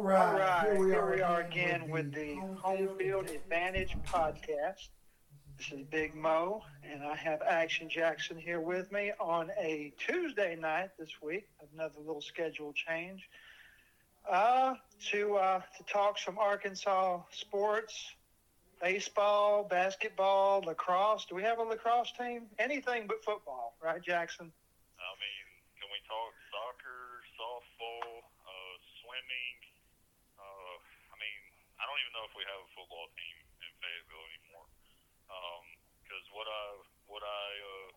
All right. All right, Here we here are, we are again with the Home Field Advantage podcast. This is Big Mo, and I have Action Jackson here with me on a Tuesday night this week. Another little schedule change uh, to uh, to talk some Arkansas sports, baseball, basketball, lacrosse. Do we have a lacrosse team? Anything but football, right, Jackson? I mean, can we talk soccer, softball, uh, swimming? I don't even know if we have a football team in Fayetteville anymore. Because what I what I uh,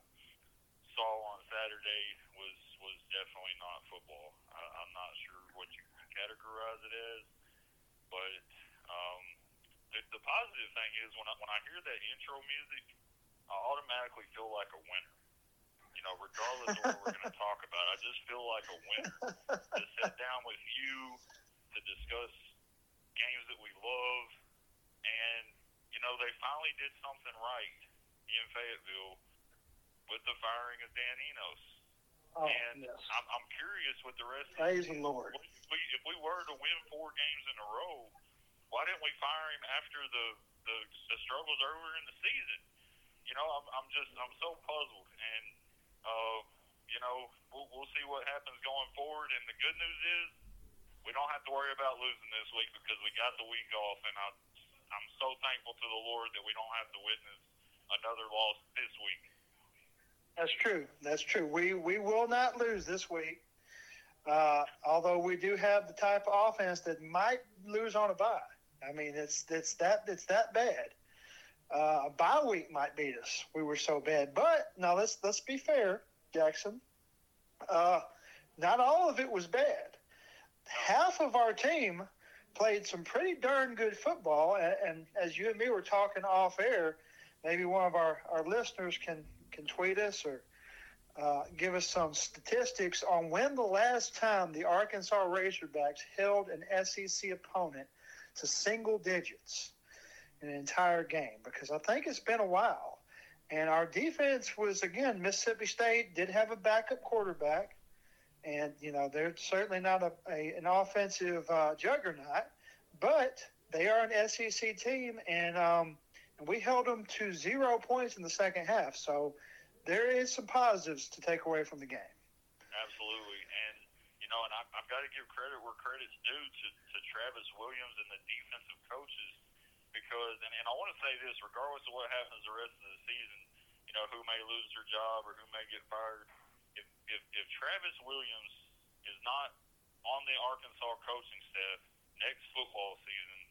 saw on Saturday was was definitely not football. I, I'm not sure what you categorize it as, but um, the, the positive thing is when I when I hear that intro music, I automatically feel like a winner you know, regardless of what we're going to talk about. I just feel like a winner to sit down with you to discuss games that we love. And, you know, they finally did something right in Fayetteville with the firing of Dan Enos. Oh, and yes. I'm, I'm curious with the rest Praise of the Lord. If we, if we were to win four games in a row, why didn't we fire him after the, the, the struggles earlier in the season? You know, I'm, I'm just, I'm so puzzled. And, uh, you know, we'll, we'll see what happens going forward. And the good news is we don't have to worry about losing this week because we got the week off. And I, I'm so thankful to the Lord that we don't have to witness another loss this week. That's true. That's true. We we will not lose this week. Uh, although we do have the type of offense that might lose on a bye. I mean, it's it's that it's that bad. Uh, a bye week might beat us. We were so bad. But now let's let's be fair, Jackson. Uh, not all of it was bad. Half of our team played some pretty darn good football, and, and as you and me were talking off air, maybe one of our, our listeners can can tweet us or uh, give us some statistics on when the last time the Arkansas Razorbacks held an SEC opponent to single digits in an entire game because I think it's been a while. And our defense was, again, Mississippi State did have a backup quarterback. And, you know, they're certainly not a, a an offensive uh, juggernaut, but they are an SEC team. And, um, and we held them to zero points in the second half. So there is some positives to take away from the game. Absolutely, and you know, and I, I've got to give credit where credit's due to, to Travis Williams and the defensive coaches because, and, and I want to say this, regardless of what happens the rest of the season, you know, who may lose their job or who may get fired, if if, if Travis Williams is not on the Arkansas coaching staff next football season,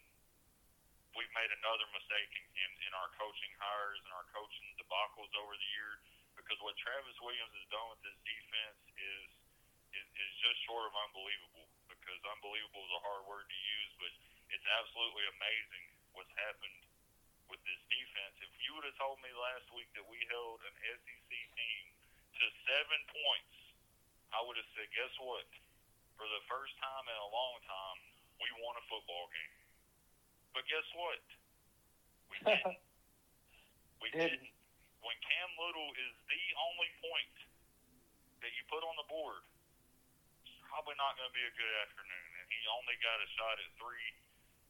we've made another mistake in, in, in our coaching hires and our coaching debacles over the year because what Travis Williams has done with this defense is is, is just short of unbelievable. Because unbelievable is a hard word to use, but it's absolutely amazing what's happened with this defense. If you would have told me last week that we held an SEC team to seven points, I would have said, guess what? For the first time in a long time, we won a football game. But guess what? We didn't. We Didn't. didn't. When Cam Little is the only point that you put on the board, it's probably not going to be a good afternoon. And he only got a shot at three,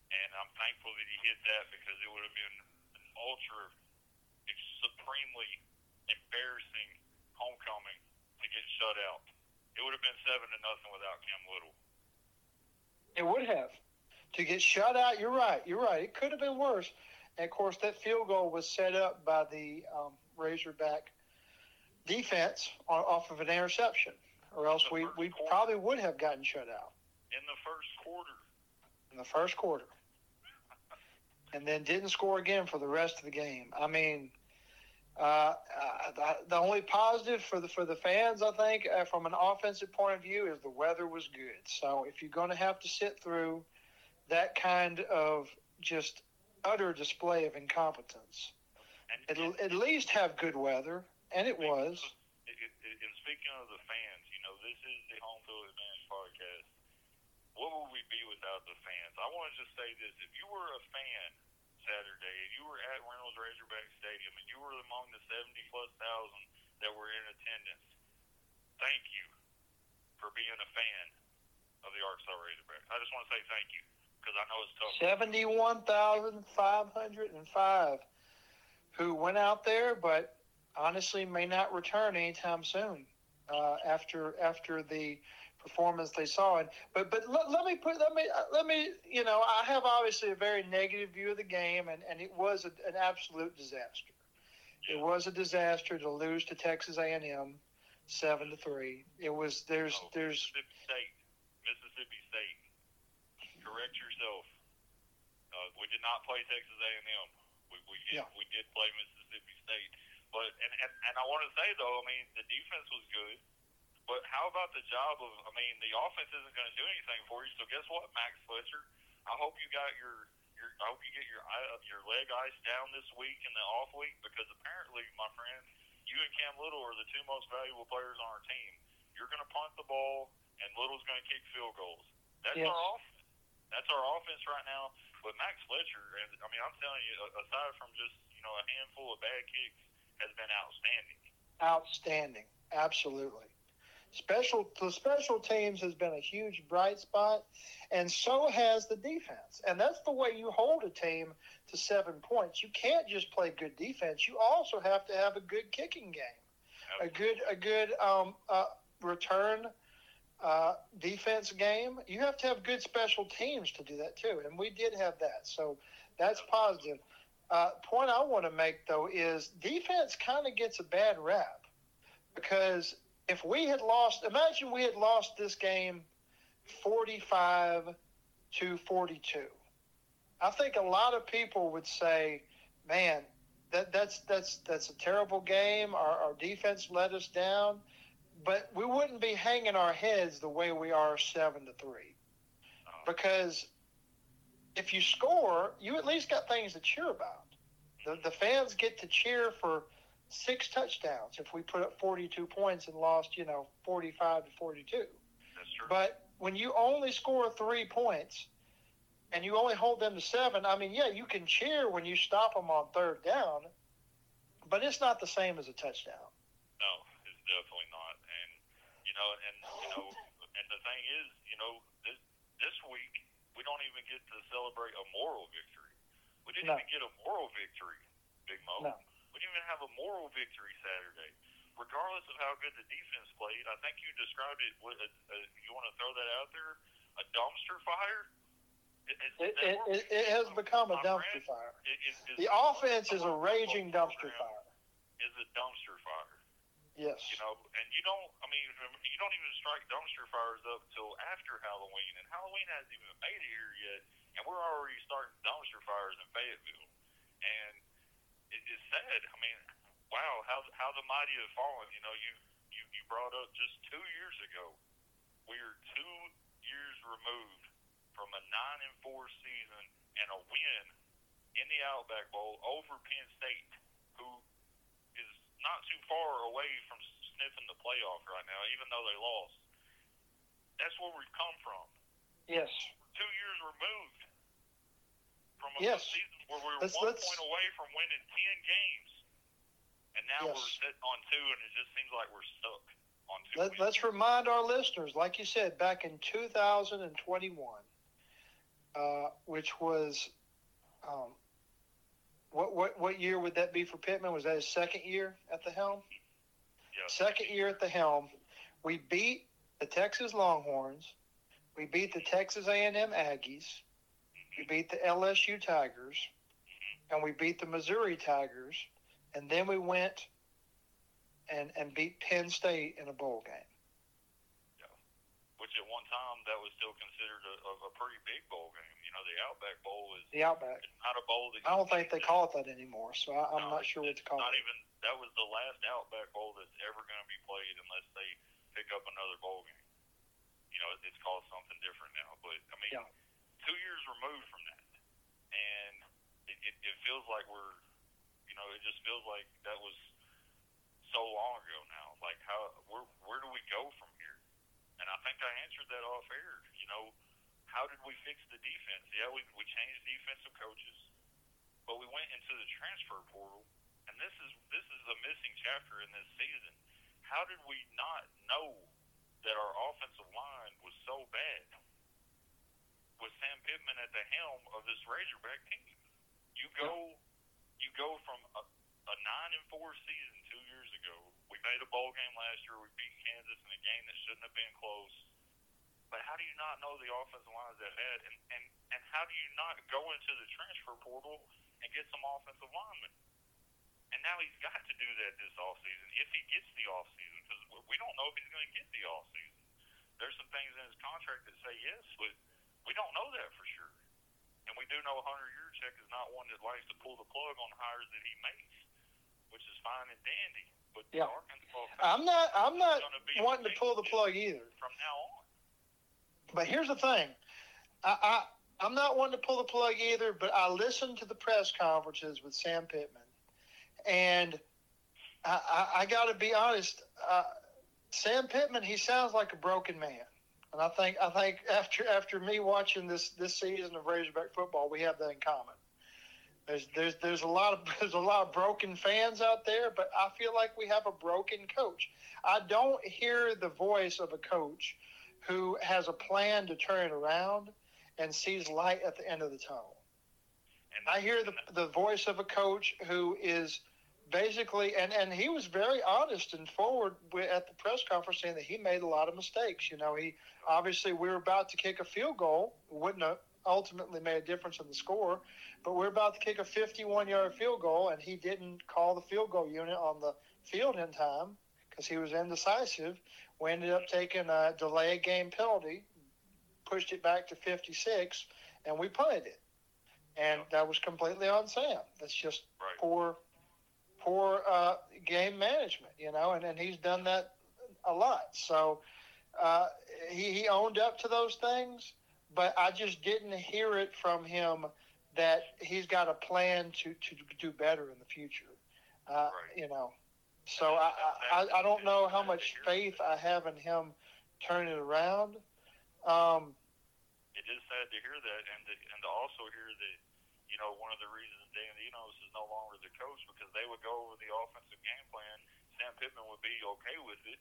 and I'm thankful that he hit that because it would have been an ultra, supremely embarrassing homecoming to get shut out. It would have been seven to nothing without Cam Little. It would have. To get shut out, you're right. You're right. It could have been worse. And of course, that field goal was set up by the um, Razorback defense on, off of an interception, or else we, we probably would have gotten shut out In the first quarter, in the first quarter. And then didn't score again for the rest of the game. I mean, uh, uh, the, the only positive for the for the fans, I think, uh, from an offensive point of view, is the weather was good. So if you're going to have to sit through that kind of just utter display of incompetence, and, at, and, at least have good weather, and it was. It, and speaking of the fans, you know, this is the Home Field Advantage podcast. What would we be without the fans? I want to just say this: if you were a fan Saturday, and you were at Reynolds Razorback Stadium, and you were among the seventy plus thousand that were in attendance, thank you for being a fan. of the Arkansas Razorbacks. I just want to say thank you because I know it's tough. Seventy-one thousand five hundred and five who went out there, but honestly may not return anytime soon uh, after after the performance they saw. And but but let, let me put let me uh, let me you know I have obviously a very negative view of the game, and and it was a, an absolute disaster. It was a disaster to lose to Texas A&M seven to three. It was there's Oh, there's Mississippi State. Mississippi State. Correct yourself. Uh, we did not play Texas A&M. We we did, Yeah. we did play Mississippi State. But and, and and I want to say though, I mean the defense was good. But how about the job of? I mean the offense isn't going to do anything for you. So guess what, Max Fletcher? I hope you got your. Your, I hope you get your your leg ice down this week in the off week because apparently, my friend, you and Cam Little are the two most valuable players on our team. You're going to punt the ball, and Little's going to kick field goals. That's Yes. our offense. That's our offense right now. But Max Fletcher, and I mean, I'm telling you, aside from just you know a handful of bad kicks, has been outstanding. outstanding. Absolutely. Special the special teams has been a huge bright spot, and so has the defense. And that's the way you hold a team to seven points. You can't just play good defense. You also have to have a good kicking game, a good a good um, uh, return uh, defense game. You have to have good special teams to do that too, and we did have that. So that's positive. Uh, point I want to make though is defense kind of gets a bad rap because if we had lost, imagine we had lost this game 45 to 42. I think a lot of people would say, man, that, that's, that's, that's a terrible game. Our, our defense let us down, but we wouldn't be hanging our heads the way we are seven to three oh. because if you score, you at least got things to cheer about. The, the fans get to cheer for six touchdowns if we put up 42 points and lost, you know, 45 to 42. That's true. But when you only score three points and you only hold them to seven, I mean, yeah, you can cheer when you stop them on third down, but it's not the same as a touchdown. No, it's definitely not. And you know, and you know, and the thing is, you know, this this week we don't even get to celebrate a moral victory. We didn't No. even get a moral victory, Big Mo. No. Even have a moral victory Saturday. Regardless of how good the defense played, I think you described it. With a, a, you want to throw that out there? A dumpster fire. Is It, it, it, it has become a dumpster fire. it- is- is- The offense is a raging dumpster fire. Is a dumpster fire. Yes. You know, and you don't. I mean, you don't even strike dumpster fires up till after Halloween, and Halloween hasn't even made it here yet, and we're already starting dumpster fires in Fayetteville, and it, it's sad. I mean, wow, how how the mighty have fallen. You know, you you you brought up just two years ago. We are two years removed from a nine and four season and a win in the Outback Bowl over Penn State, who is not too far away from sniffing the playoff right now, even though they lost. That's where we've come from. Yes. Two years removed from a Yes. season where we were Let's- one let's- point away from winning ten games, and now Yes. we're sitting on two, and it just seems like we're stuck on two. Let, wins. let's remind our listeners, like you said, back in 2021, uh, which was, um, what, what what year would that be for Pittman? Was that his second year at the helm? Yeah. Second year at the helm, we beat the Texas Longhorns, we beat the Texas A&M Aggies, we beat the LSU Tigers, and we beat the Missouri Tigers, and then we went and and beat Penn State in a bowl game. Yeah, which at one time that was still considered a, a, pretty big bowl game. You know, the Outback Bowl is The Outback. not a bowl I don't think they call it that anymore, so I, I'm No, not sure what to call Not it. even that was the last Outback Bowl that's ever going to be played unless they pick up another bowl game. You know, it's called something different now, but I mean, Yeah. Two years removed from that, and it, it, it feels like we're, you know, it just feels like that was so long ago now. Like how where where do we go from here? And I think I answered that off air. You know, how did we fix the defense? Yeah, we we changed defensive coaches, but we went into the transfer portal, and this is this is a missing chapter in this season. How did we not know that our offensive line was so bad? Sam Pittman at the helm of this Razorback team. You go, you go from a, a nine and four season two years ago. We made a bowl game last year. We beat Kansas in a game that shouldn't have been close. But how do you not know the offensive lines that had, and and and how do you not go into the transfer portal and get some offensive linemen? And now he's got to do that this off season if he gets the off season because we don't know if he's going to get the off season. There's some things in his contract that say yes, but we don't know that for sure. And we do know a Hunter Yurachek is not one that likes to pull the plug on hires that he makes, which is fine and dandy. But Yeah. I'm not. I'm not wanting to pull the plug either. from now on. But here's the thing, I, I I'm not wanting to pull the plug either. But I listened to the press conferences with Sam Pittman, and I, I, I got to be honest. Uh, Sam Pittman, he sounds like a broken man, and I think I think after after me watching this this season of Razorback football, we have that in common. There's there's there's a lot of there's a lot of broken fans out there, but I feel like we have a broken coach. I don't hear the voice of a coach who has a plan to turn it around and sees light at the end of the tunnel. And I hear the the voice of a coach who is basically, and and he was very honest and forward at the press conference saying that he made a lot of mistakes. You know, he obviously we were about to kick a field goal, wouldn't have ultimately made a difference in the score, but we're about to kick a 51 yard field goal, and he didn't call the field goal unit on the field in time because he was indecisive. We ended up taking a delay game penalty, pushed it back to 56, and we punted it. And that was completely on Sam. That's just right. poor, poor uh, game management, you know, and, and he's done that a lot. So uh, he, he owned up to those things, but I just didn't hear it from him that he's got a plan to, to do better in the future. Uh, Right. You know, so I, I, I don't know how much faith I have in him turning it around. Um, it is sad to hear that, and to, and to also hear that, you know, one of the reasons Dan Enos is no longer the coach because they would go over the offensive game plan. Sam Pittman would be okay with it,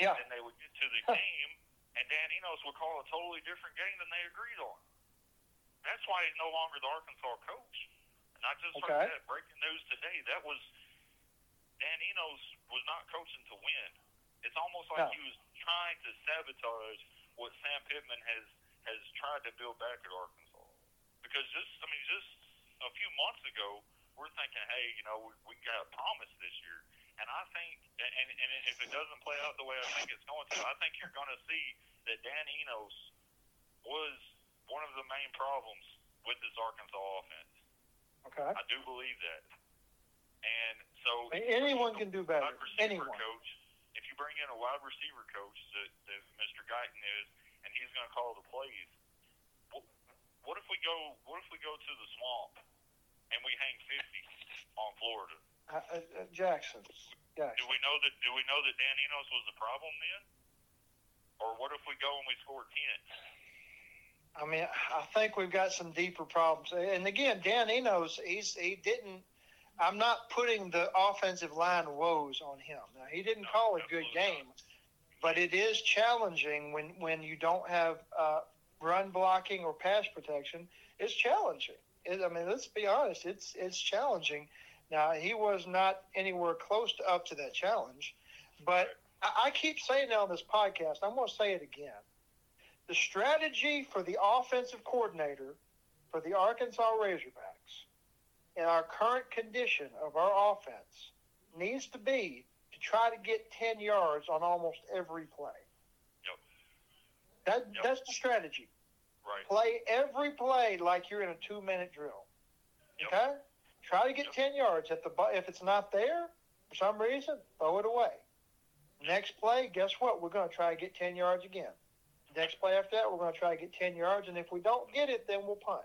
yeah. and they would get to the game, and Dan Enos would call a totally different game than they agreed on. That's why he's no longer the Arkansas coach. And I just Okay. heard that breaking news today. That was Dan Enos was not coaching to win. It's almost like No. he was trying to sabotage what Sam Pittman has has tried to build back at Arkansas. Because just I mean just a few months ago, we're thinking, hey, you know, we, we got a promise this year. And I think, and, and, if it doesn't play out the way I think it's going to, I think you're going to see that Dan Enos was one of the main problems with this Arkansas offense. Okay. I do believe that. And so Anyone can do better. Anyone. coach, if you bring in a wide receiver coach that, that Mr. Guiton is, and he's going to call the plays, what if we go? What if we go to the swamp and we hang fifty on Florida? Uh, uh, uh, Jackson. Do we know that? Do we know that Dan Enos was the problem then? Or what if we go and we score ten? I mean, I think we've got some deeper problems. And again, Dan Enos, he's he didn't. I'm not putting the offensive line woes on him. Now, he didn't call a good game, but it is challenging when when you don't have uh, run blocking or pass protection. It's challenging. It, I mean, let's be honest. It's it's challenging. Now, he was not anywhere close to up to that challenge, but I, I keep saying on this podcast. I'm going to say it again the strategy for the offensive coordinator for the Arkansas Razorbacks in our current condition of our offense needs to be to try to get 10 yards on almost every play. That, Yep. That's the strategy. Right. Play every play like you're in a two minute drill. Yep. Okay? Try to get Yep. 10 yards. If, the, if it's not there, for some reason, throw it away. Next play, guess what? We're going to try to get 10 yards again. Next play after that, we're going to try to get 10 yards. And if we don't get it, then we'll punt.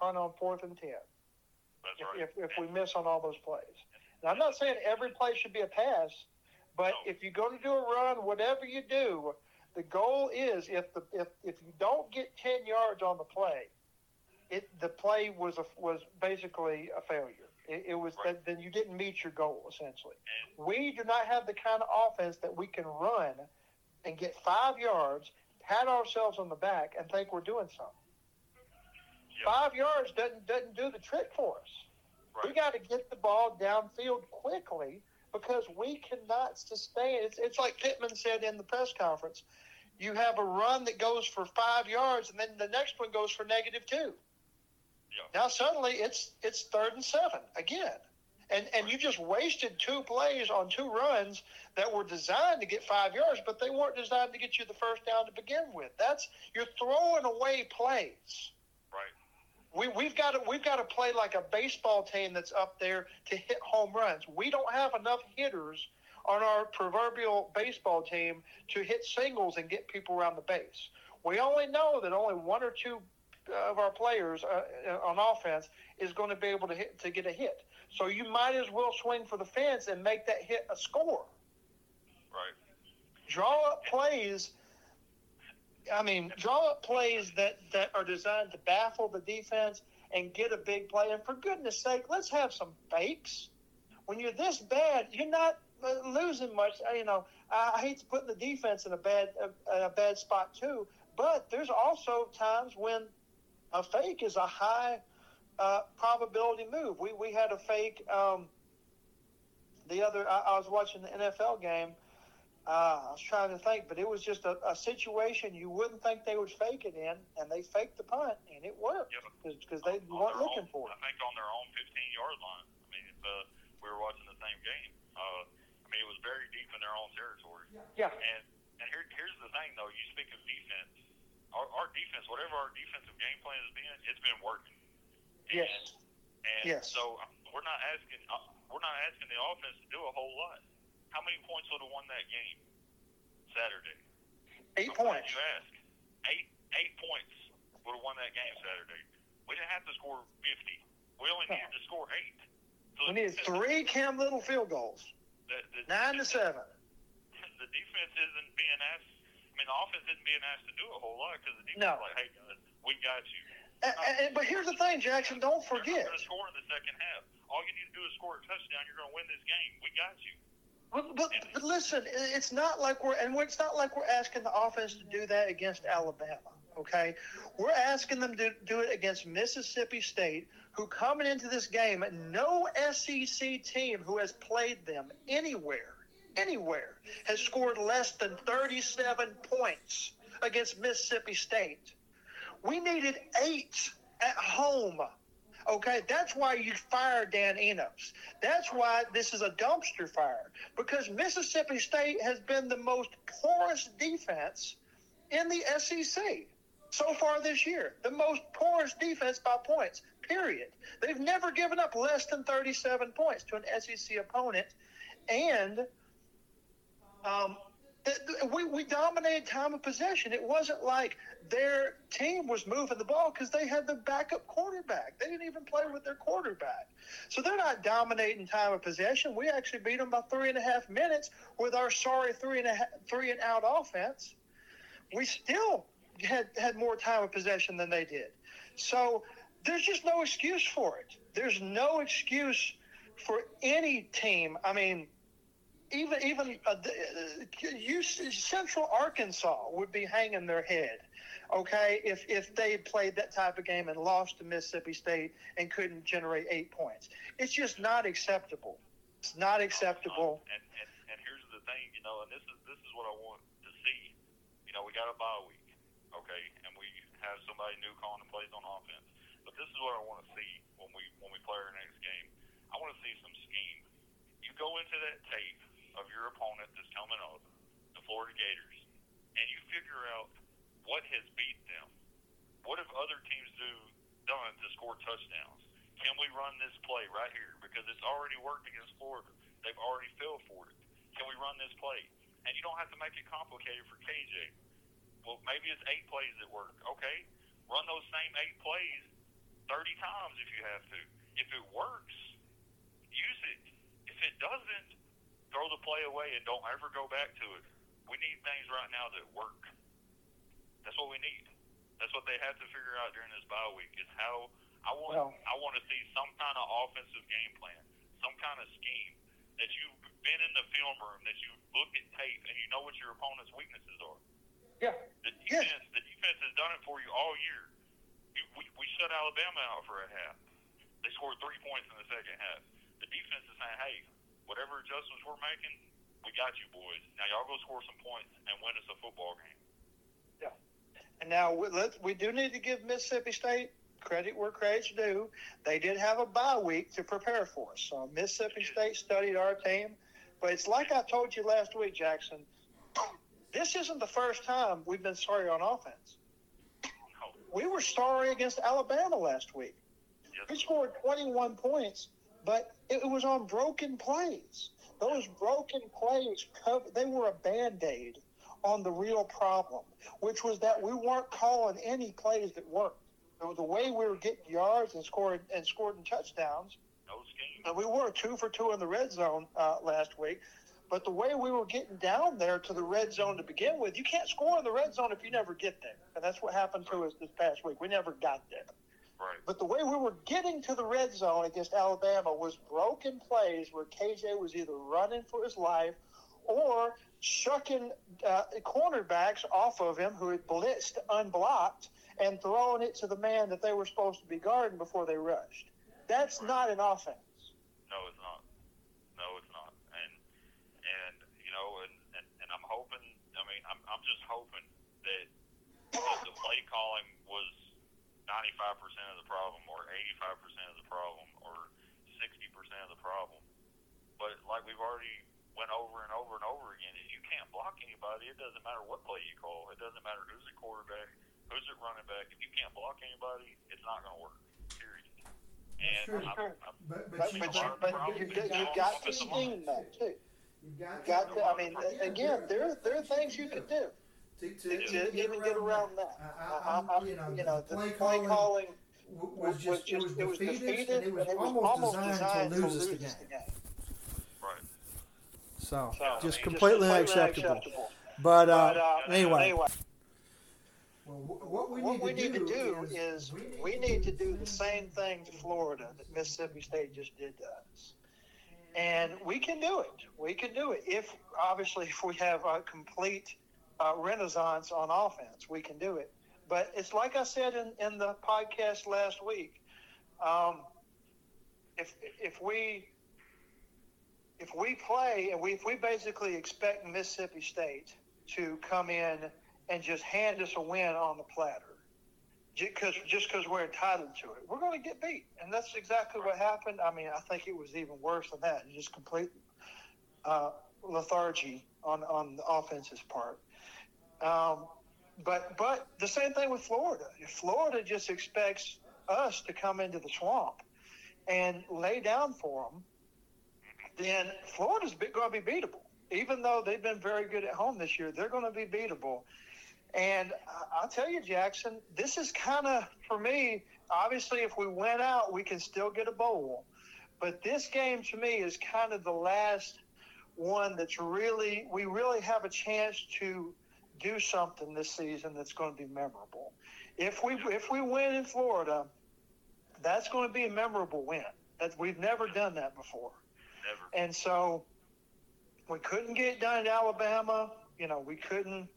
Punt on fourth and 10 That's if, right. if, if we miss on all those plays. And I'm not saying every play should be a pass, but No. if you're going to do a run, whatever you do, the goal is if the if, if you don't get 10 yards on the play, it the play was a, was basically a failure. It, it was Right. that then you didn't meet your goal essentially. And We do not have the kind of offense that we can run and get five yards, pat ourselves on the back, and think we're doing something. Yeah. Five yards doesn't doesn't do the trick for us. Right. We got to get the ball downfield quickly because we cannot sustain. It's it's like Pittman said in the press conference. You have a run that goes for five yards, and then the next one goes for negative two. Yeah. Now suddenly it's it's third and seven again. And and you just wasted two plays on two runs that were designed to get five yards, but they weren't designed to get you the first down to begin with. That's you're throwing away plays. We we've got to we've got to play like a baseball team that's up there to hit home runs. We don't have enough hitters on our proverbial baseball team to hit singles and get people around the base. We only know that only one or two of our players uh, on offense is going to be able to hit to get a hit. So you might as well swing for the fence and make that hit a score. Right. Draw up plays. I mean, draw up plays that, that are designed to baffle the defense and get a big play. And for goodness sake, let's have some fakes. When you're this bad, you're not uh, losing much. Uh, You know, I hate to put the defense in a bad a, a bad spot too, but there's also times when a fake is a high uh, probability move. We we had a fake um, the other. I, I was watching the NFL game. Uh, I was trying to think, but it was just a, a situation you wouldn't think they would fake it in, and they faked the punt, and it worked because they On weren't looking own, for it. I think on their own 15 yard line. I mean, if, uh, we were watching the same game. Uh, I mean, it was very deep in their own territory. Yeah. And and here, here's the thing, though. You speak of defense. Our, our defense, whatever our defensive game plan has been, it's been working. And, Yes. And Yes. so we're not asking uh, we're not asking the offense to do a whole lot. How many points would have won that game Saturday? Eight How points. You ask. Eight eight points would have won that game Saturday. We didn't have to score fifty. We only needed to score eight. So We needed three Cam Little field goals, The, the, nine to seven. The defense isn't being asked. I mean, the offense isn't being asked to do a whole lot because the defense No. is like, hey guys, we got you. And, and, but here's the thing, Jackson. Don't forget. You're going to score in the second half. All you need to do is score a touchdown. You're going to win this game. We got you. But, but, listen, it's not like we're and it's not like we're asking the offense to do that against Alabama. Okay, we're asking them to do it against Mississippi State, who coming into this game, no SEC team who has played them anywhere, anywhere, has scored less than 37 points against Mississippi State. We needed eight at home. Okay, that's why you fired Dan Enos. That's why this is a dumpster fire because Mississippi State has been the most porous defense in the SEC so far this year. The most porous defense by points, period. They've never given up less than 37 points to an SEC opponent. And um, we, we dominated time of possession. It wasn't like their team was moving the ball because they had the backup quarterback. They didn't even play with their quarterback. So they're not dominating time of possession. We actually beat them by three and a half minutes with our sorry three and a half, three and out offense. We still had had more time of possession than they did. So there's just no excuse for it. There's no excuse for any team. I mean, even even uh, uh, you, Central Arkansas would be hanging their head, okay, if if they played that type of game and lost to Mississippi State and couldn't generate eight points. It's just not acceptable. It's not acceptable. And, and and here's the thing, you know, and this is this is what I want to see. You know, we got a bye week, okay, and we have somebody new calling the plays on offense. But this is what I want to see when we when we play our next game. I want to see some scheme. You go into that tape of your opponent that's coming up, the Florida Gators, and you figure out what has beat them. What have other teams do done to score touchdowns? Can we run this play right here? Because it's already worked against Florida. They've already fell for it. Can we run this play? And you don't have to make it complicated for KJ. Well, maybe it's eight plays that work. Okay, run those same eight plays 30 times if you have to. If it works, use it. If it doesn't, throw the play away and don't ever go back to it. We need things right now that work. That's what we need. That's what they have to figure out during this bye week is how I want Well- I want to see some kind of offensive game plan, some kind of scheme that you've been in the film room, that you look at tape and you know what your opponent's weaknesses are. Yeah. The Yes. defense, the defense has done it for you all year. You, we we shut Alabama out for a half. They scored three points in the second half. The defense is saying, "Hey, whatever adjustments we're making, we got you boys. Now y'all go score some points and win us a football game." Yeah. And now we, let we do need to give Mississippi State credit where credit's due. They did have a bye week to prepare for us. So Mississippi State studied our team. But it's like I told you last week, Jackson. This isn't the first time we've been sorry on offense. We were sorry against Alabama last week. We scored 21 points, but it was on broken plays. Those broken plays, they were a band aid on the real problem, which was that we weren't calling any plays that worked. The way we were getting yards and scoring and scored in touchdowns, no scheme. And we were two for two in the red zone uh, last week. But the way we were getting down there to the red zone to begin with, you can't score in the red zone if you never get there. And that's what happened to us this past week. We never got there. Right. But the way we were getting to the red zone against Alabama was broken plays where KJ was either running for his life or shucking uh, cornerbacks off of him who had blitzed unblocked and throwing it to the man that they were supposed to be guarding before they rushed. That's not an offense. No, it's not. No, it's not. And and you know, and and, and I'm hoping. I mean, I'm I'm just hoping that the play calling was 95% of the problem, or 85% of the problem, or 60% of the problem. But like we've already went over and over and over again, is you can't block anybody. It doesn't matter what play you call. It doesn't matter who's the quarterback, who's the running back. If you can't block anybody, it's not going to work. Period. And True. I'm, I'm, But, but, But, you, but, but, you, but you, you got to scheme that too. you got, You got to. I mean, again, there there are things you could do to, to, to even get around that. I, I, I'm- I'm, you know, you know, the the play play calling calling w- was just, it was it was defeated, and it was and almost designed to lose us the lose game. right. So, So, just completely unacceptable. unacceptable. But, uh, But, uh, anyway, anyway, well, wh- what we what need, we to, need to do do is we need to do the same thing to Florida that Mississippi State just did to us. And we can do it. We can do it. If obviously if we have a complete uh, renaissance on offense, we can do it. But it's like I said in, in the podcast last week. Um, if if we if we play and we if we basically expect Mississippi State to come in and just hand us a win on the platter, because just because we're entitled to it, we're going to get beat, and that's exactly what happened. I mean, I think it was even worse than that. Just complete uh, lethargy on on the offense's part. Um, but but the same thing with Florida. Florida just expects us to come into the swamp and lay down for them, then Florida's going to be beatable. Even though they've been very good at home this year, they're going to be beatable. And I'll tell you, Jackson, this is kind of, for me, obviously, if we win out, we can still get a bowl. But this game, to me, is kind of the last one that's really, we really have a chance to do something this season that's going to be memorable. If we if we win in Florida, that's going to be a memorable win. That we've never done that before. Never. And so we couldn't get it done in Alabama. You know, we couldn't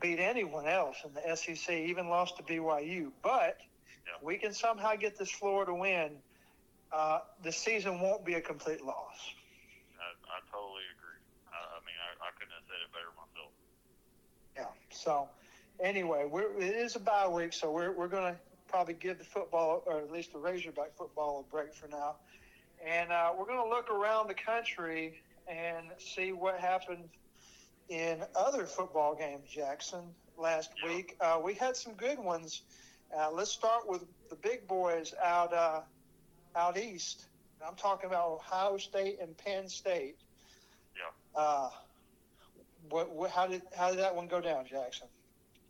beat anyone else in the SEC, even lost to BYU. But Yeah. we can somehow get this Florida win. Uh, the season won't be a complete loss. I, I totally agree. I, I mean, I, I couldn't have said it better myself. Yeah. So anyway, we're, it is a bye week, so we're, we're going to probably give the football, or at least the Razorback football, a break for now. And uh, we're going to look around the country and see what happened in other football games, Jackson, last week. Uh, we had some good ones. Uh, let's start with the big boys out uh, out east. I'm talking about Ohio State and Penn State. Yeah. What, what, how did how did that one go down, Jackson?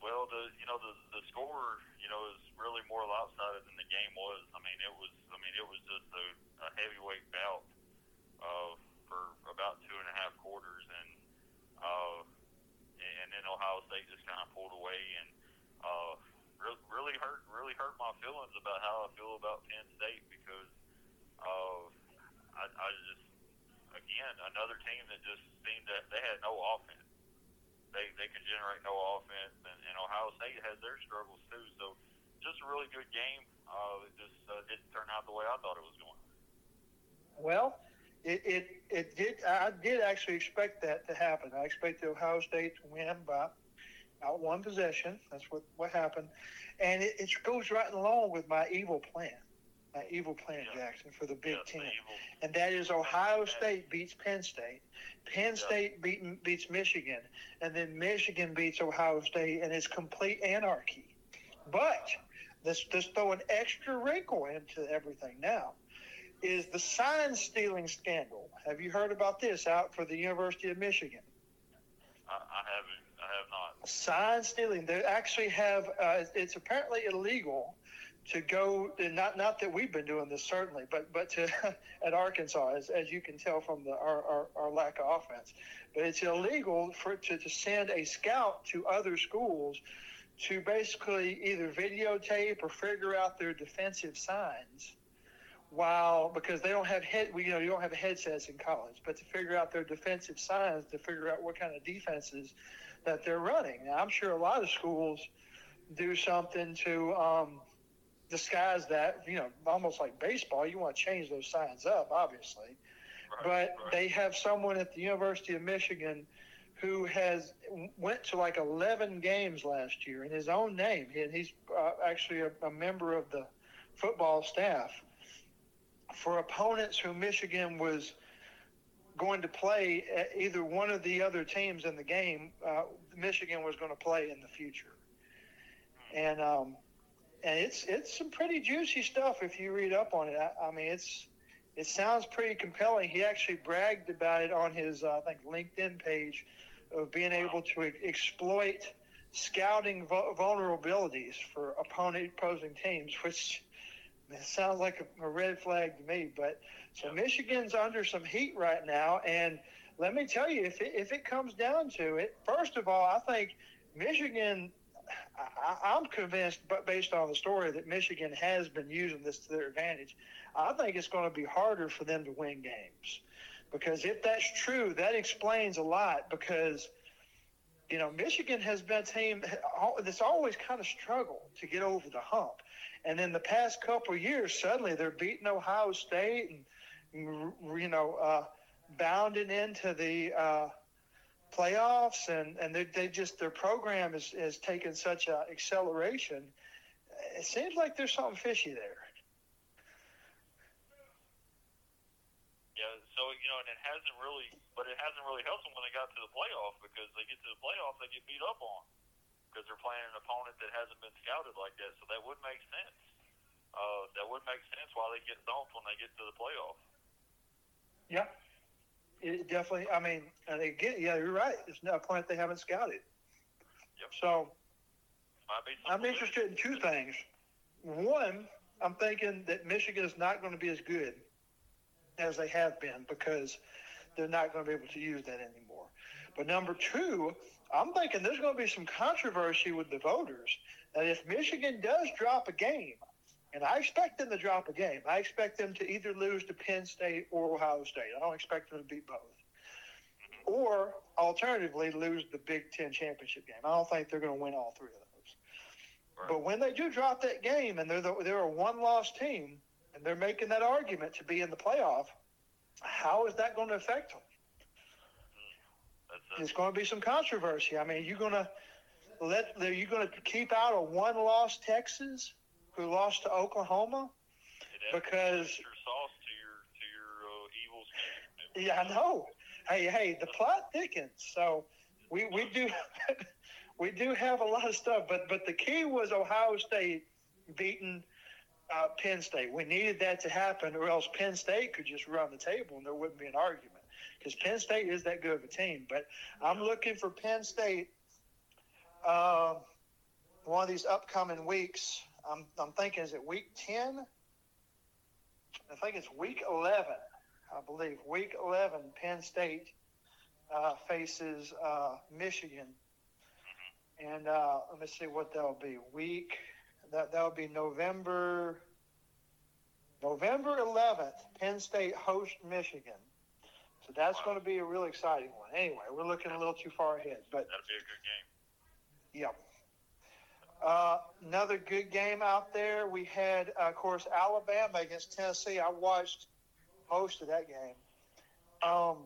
Well, the you know the the score you know is really more lopsided than the game was. I mean, it was I mean it was just a, a heavyweight bout uh, for about two and a half quarters, and uh, and then Ohio State just kind of pulled away and uh, re- really hurt really hurt my feelings about how I feel about Penn State because uh, I, I just again another team that just seemed that they had no offense they they can generate no offense, and, and Ohio State has their struggles too. So just a really good game. Uh, it just uh, didn't turn out the way I thought it was going. Well, it, it it did. I did actually expect that to happen. I expected Ohio State to win by out one possession. That's what what happened, and it, it goes right along with my evil plan. My evil plan, Yeah. Jackson, for the Big Ten, evil- and that is Ohio State beats Penn State, Penn State beat, beats Michigan, and then Michigan beats Ohio State, and it's complete anarchy. But let's let's throw an extra wrinkle into everything now is the sign stealing scandal. Have you heard about this out for the University of Michigan? I, I haven't. I have not. Sign stealing. They actually have. Uh, it's apparently illegal to go. Not not that we've been doing this certainly, but but to at Arkansas, as, as you can tell from the our, our, our lack of offense, but it's illegal for to, to send a scout to other schools to basically either videotape or figure out their defensive signs while because they don't have head we you know you don't have headsets in college but to figure out their defensive signs to figure out what kind of defenses that they're running now i'm sure a lot of schools do something to um, disguise that you know almost like baseball you want to change those signs up obviously Right, but right. they have someone at the University of Michigan who has went to like 11 games last year in his own name, and he's uh, actually a, a member of the football staff for opponents who Michigan was going to play at either one of the other teams in the game. Uh, Michigan was going to play in the future, and um, and it's it's some pretty juicy stuff if you read up on it. I, I mean, it's it sounds pretty compelling. He actually bragged about it on his, uh, I think, LinkedIn page of being able to e- exploit scouting vul- vulnerabilities for opponent opposing teams, which man, sounds like a, a red flag to me. But so Michigan's under some heat right now, and let me tell you, if it, if it comes down to it, first of all, I think Michigan. I, I'm convinced, but based on the story, that Michigan has been using this to their advantage. I think it's going to be harder for them to win games because if that's true, that explains a lot. Because you know, Michigan has been a team that's always kind of struggled to get over the hump, and then the past couple years, suddenly they're beating Ohio State and you know, uh, bounding into the uh, playoffs, and and they, they just their program is is taken such a acceleration. It seems like there's something fishy there. Yeah, so you know, and it hasn't really, but it hasn't really helped them when they got to the playoff because they get to the playoff, they get beat up on because they're playing an opponent that hasn't been scouted like that. So that would make sense. Uh, that would make sense why they get thumped when they get to the playoff. Yeah, it definitely. I mean, and again, yeah, you're right. It's not a plant they haven't scouted. Yep. So Might be some I'm interested in two things. One, I'm thinking that Michigan is not going to be as good as they have been because they're not going to be able to use that anymore. But number two, I'm thinking there's going to be some controversy with the voters that if Michigan does drop a game, and I expect them to drop a game, I expect them to either lose to Penn State or Ohio State. I don't expect them to beat both. Or alternatively, lose the Big Ten championship game. I don't think they're going to win all three of those. Right. But when they do drop that game and they're the, they're a one loss team and they're making that argument to be in the playoff, how is that going to affect them? There's going to be some controversy. I mean, you're going to let are you going to keep out a one loss Texas who lost to Oklahoma? because- sauce to your to your uh, evil scheme. Yeah, I know. Hey, hey, the plot thickens. So we we do we do have a lot of stuff, but but the key was Ohio State beating uh, Penn State. We needed that to happen, or else Penn State could just run the table and there wouldn't be an argument. Because Penn State is that good of a team. But I'm looking for Penn State. Uh, one of these upcoming weeks. I'm I'm thinking is it week ten? I think it's week eleven. I believe week 11, Penn State uh, faces uh, Michigan, and uh, let me see what that'll be. Week that that'll be November November 11th. Penn State hosts Michigan, so that's going to be a real exciting one. Anyway, we're looking a little too far ahead, but that'll be a good game. Yep. Uh, another good game out there. We had, uh, of course, Alabama against Tennessee. I watched most of that game. Um,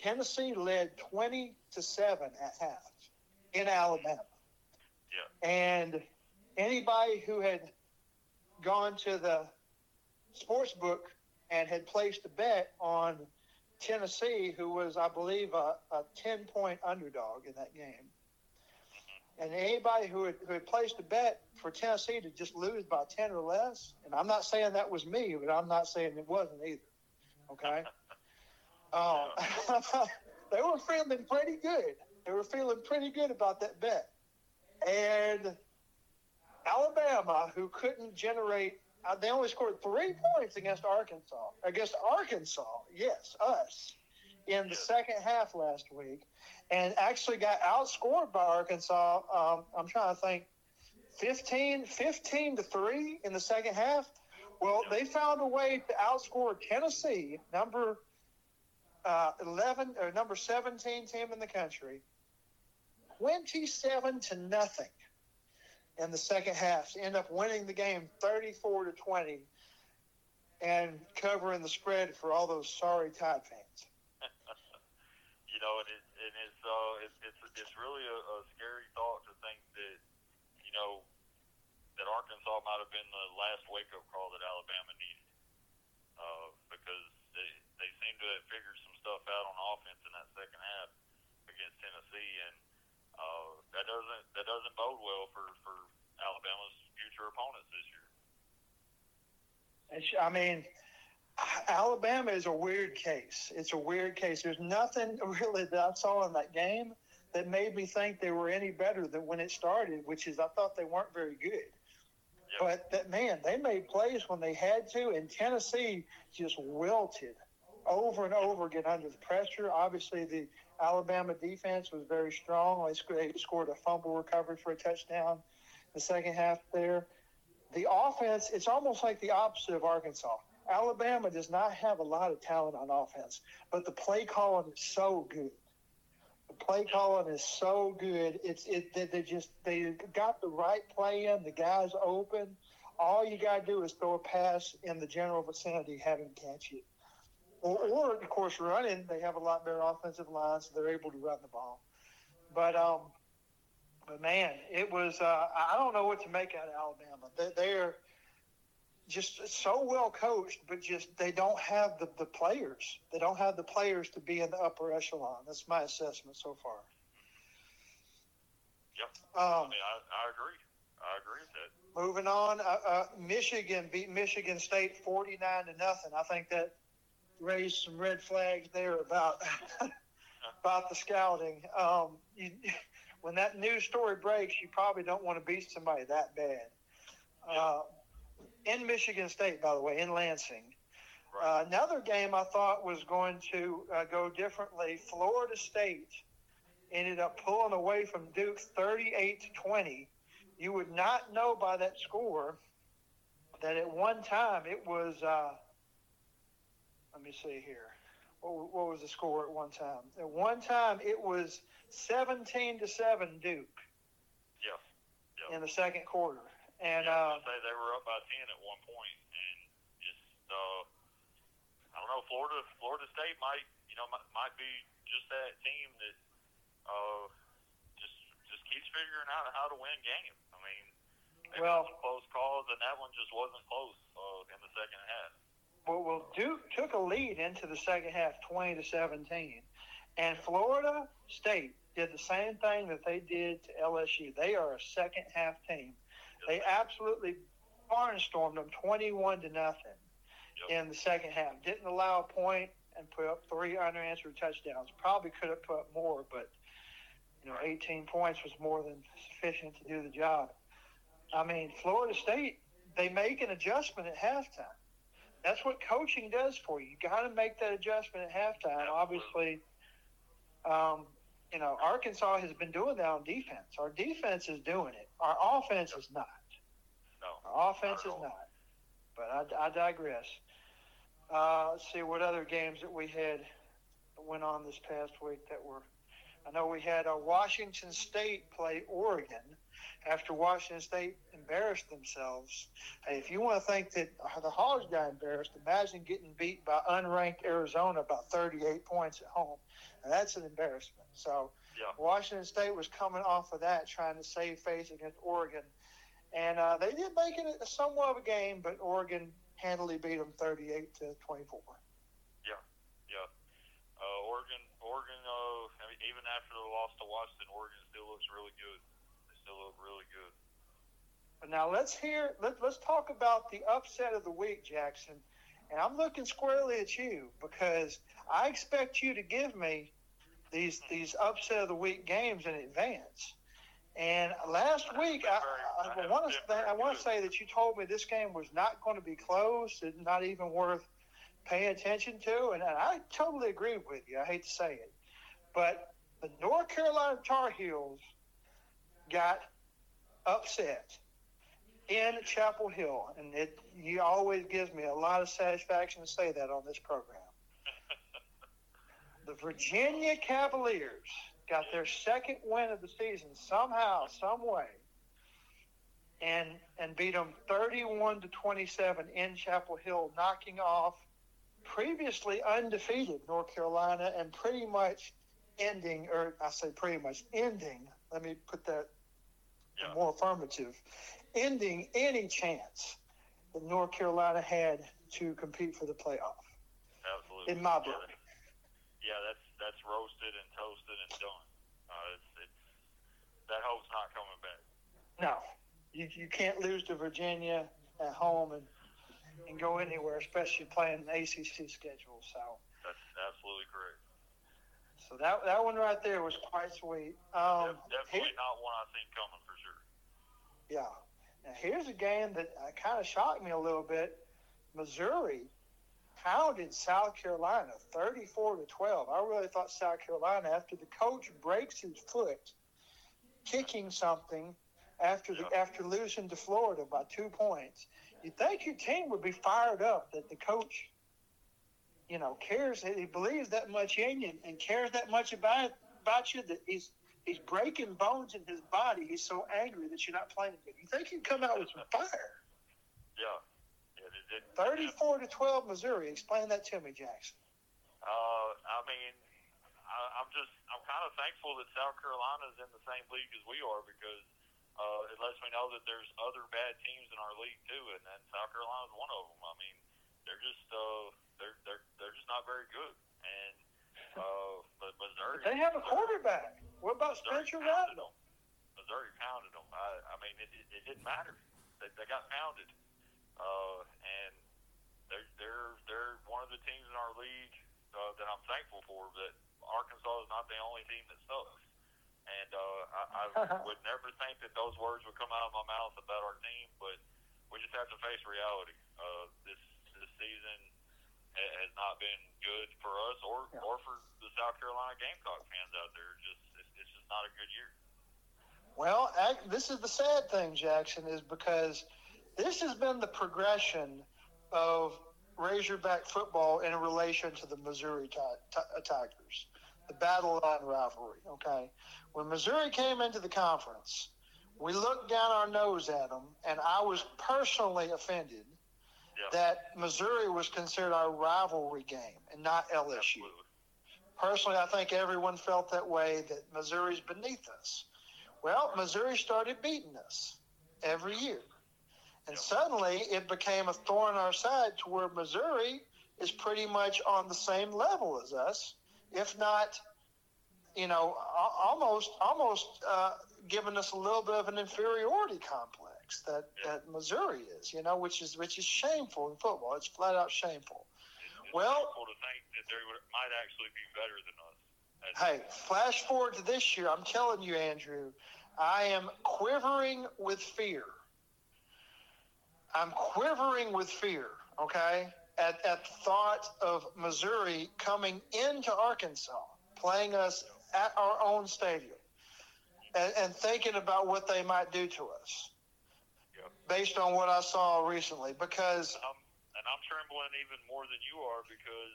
Tennessee led twenty to seven at half in Alabama. Yeah. And anybody who had gone to the sports book and had placed a bet on Tennessee, who was, I believe, a, a 10 point underdog in that game. And anybody who had, who had placed a bet for Tennessee to just lose by 10 or less, and I'm not saying that was me, but I'm not saying it wasn't either. Okay? Um, they were feeling pretty good. They were feeling pretty good about that bet. And Alabama, who couldn't generate, uh, they only scored three points against Arkansas. Against Arkansas, yes, us, in the second half last week, and actually got outscored by Arkansas. Um, I'm trying to think, 15, 15 to 3 in the second half. Well, they found a way to outscore Tennessee, number uh, 11 or number 17 team in the country, 27 to nothing in the second half end up winning the game 34 to 20 and covering the spread for all those sorry Tide fans. you know, and, it, and it's, uh, it's it's it's really a, a scary thought to think that you know that Arkansas might have been the last wake up call that Alabama needed uh, because they they seem to have figured some stuff out on offense in that second half against Tennessee, and uh, that doesn't that doesn't bode well for for Alabama's future opponents this year. I mean, Alabama is a weird case. It's a weird case. There's nothing really that I saw in that game that made me think they were any better than when it started, which is I thought they weren't very good. Yep. But that man, they made plays when they had to, and Tennessee just wilted over and over again under the pressure. Obviously, the Alabama defense was very strong. They scored, they scored a fumble recovery for a touchdown the second half there. The offense, it's almost like the opposite of Arkansas. Alabama does not have a lot of talent on offense, but the play calling is so good. The play calling is so good. It's it they, they just they got the right play in. The guys open. All you got to do is throw a pass in the general vicinity, have him catch it. Or, or of course, running. They have a lot better offensive line, so they're able to run the ball. But um, but man, it was. Uh, I don't know what to make out of Alabama. They, they're just so well coached, but just they don't have the, the players. They don't have the players to be in the upper echelon. That's my assessment so far. Yep. I Um, mean, I, I agree. I agree with that. moving on, uh, uh, Michigan beat Michigan State forty-nine to nothing. I think that raised some red flags there about about the scouting. Um, you, when that news story breaks, you probably don't want to beat somebody that bad. Uh, in Michigan State, by the way, in Lansing. Right. Uh, another game I thought was going to uh, go differently. Florida State ended up pulling away from Duke 38 to 20. You would not know by that score that at one time it was. Uh, let me see here. What, what was the score at one time? At one time it was 17 to seven Duke yeah. Yeah. in the second quarter, and yeah, I uh, gonna say they were up by ten at one point, and just uh, I don't know. Florida, Florida State might, you know, might, might be just that team that uh, just just keeps figuring out how to win games. I mean, they Well- well, some close calls, and that one just wasn't close uh, in the second half. Well, well, Duke took a lead into the second half, twenty to seventeen, and Florida State did the same thing that they did to LSU. They are a second half team. They absolutely barnstormed them, twenty-one to nothing, Yep. in the second half. Didn't allow a point and put up three unanswered touchdowns. Probably could have put up more, but you know, eighteen points was more than sufficient to do the job. I mean, Florida State, they make an adjustment at halftime. That's what coaching does for you. You got to make that adjustment at halftime. Obviously, um, you know, Arkansas has been doing that on defense. Our defense is doing it. Our offense is not. No. Our offense Not is not. But I, I digress. Uh, let's see what other games that we had that went on this past week that were. I know we had a Washington State play Oregon. after Washington State embarrassed themselves. Hey, if you want to think that the Hogs got embarrassed, imagine getting beat by unranked Arizona by 38 points at home. And that's an embarrassment. So Yeah. Washington State was coming off of that, trying to save face against Oregon. And uh, they did make it a somewhat of a game, but Oregon handily beat them 38 to 24. Yeah. Yeah. Uh, Oregon, Oregon. Uh, I mean, even after the loss to Washington, Oregon still looks really good. They still look really good. But now let's hear. Let, let's talk about the upset of the week, Jackson. And I'm looking squarely at you because I expect you to give me these these upset of the week games in advance. And last week, I, I, I want to I want to say that you told me this game was not going to be close, and not even worth paying attention to, and, and I totally agree with you. I hate to say it, but the North Carolina Tar Heels got upset in Chapel Hill, and it you always gives me a lot of satisfaction to say that on this program. The Virginia Cavaliers got their second win of the season somehow, some way, and and beat them 31 to 27 in Chapel Hill, knocking off previously undefeated North Carolina and pretty much ending, or I say pretty much ending. Let me put that Yeah. more affirmative, ending any chance that North Carolina had to compete for the playoff. Absolutely. In my book. Yeah, that's that's roasted and toasted and done. Uh, it's, it's that hope's not coming back. No, you, you can't lose to Virginia at home and and go anywhere, especially playing the ACC schedule. So, That's absolutely correct. so that that one right there was quite sweet. Um, Def- definitely not one I seen coming for sure. Yeah. Now here's a game that uh, kind of shocked me a little bit. Missouri pounded South Carolina 34 to 12. I really thought South Carolina, after the coach breaks his foot kicking something after the after losing to Florida by two points, you'd think your team would be fired up that the coach, you know, cares he believes that much in you and cares that much about about you that he's he's breaking bones in his body. He's so angry that you're not playing good. You think he'd come out with some fire? Yeah. Yeah. It, it, 34 to 12, Missouri. Explain that to me, Jackson. Uh, I mean, I, I'm just I'm kind of thankful that South Carolina's in the same league as we are because uh, it lets me know that there's other bad teams in our league too, and, and South Carolina's one of them. I mean, they're just uh, they're they're they're just not very good, and uh, but Missouri They have a quarterback. What about Missouri Spencer Rattler? Missouri pounded them. I, I mean, it, it, it didn't matter. They, they got pounded, uh, and they're they're they're one of the teams in our league uh, that I'm thankful for. That Arkansas is not the only team that sucks, and uh, I, I would never think that those words would come out of my mouth about our team, but we just have to face reality. Uh, this this season has not been good for us or Yeah. or for the South Carolina Gamecock fans out there. Just it's, it's just not a good year. Well, ac- this is the sad thing, Jackson, is because this has been the progression of Razorback football in relation to the Missouri ti- ti- uh, Tigers, the battle line rivalry. Okay, when Missouri came into the conference, we looked down our nose at them, and I was personally offended Yeah. that Missouri was considered our rivalry game and not LSU. Absolutely. Personally, I think everyone felt that way that Missouri's beneath us. Well, Missouri started beating us every year. And suddenly it became a thorn in our side to where Missouri is pretty much on the same level as us, if not, you know, almost almost uh, giving us a little bit of an inferiority complex that, that Missouri is, you know, which is which is shameful in football. It's flat out shameful. It's Well- to think that they might actually be better than us. Hey, flash forward to this year. I'm telling you, Andrew, I am quivering with fear. I'm quivering with fear, okay, at, at the thought of Missouri coming into Arkansas, playing us at our own stadium, and, and thinking about what they might do to us Yep. based on what I saw recently. Because, And I'm, and I'm trembling even more than you are because,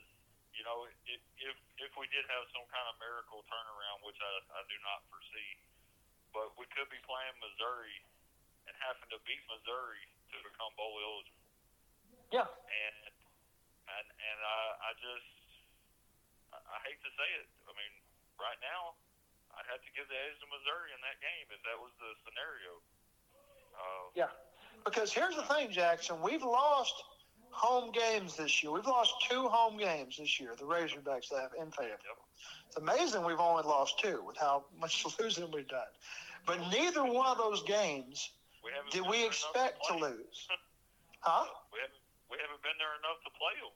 you know, if, if, if we did have some kind of miracle turnaround, which I, I do not foresee, but we could be playing Missouri and having to beat Missouri to become bowl eligible. Yeah. And and and I I just I, hate to say it. I mean, right now, I'd have to give the edge to Missouri in that game if that was the scenario. Uh, Yeah. Because here's the thing, Jackson. We've lost home games this year. We've lost two home games this year. The Razorbacks have in Fayetteville. It's amazing we've only lost two with how much losing we've done. But neither one of those games we haven't did we expect to 'em. lose. Huh? We haven't we haven't been there enough to play them.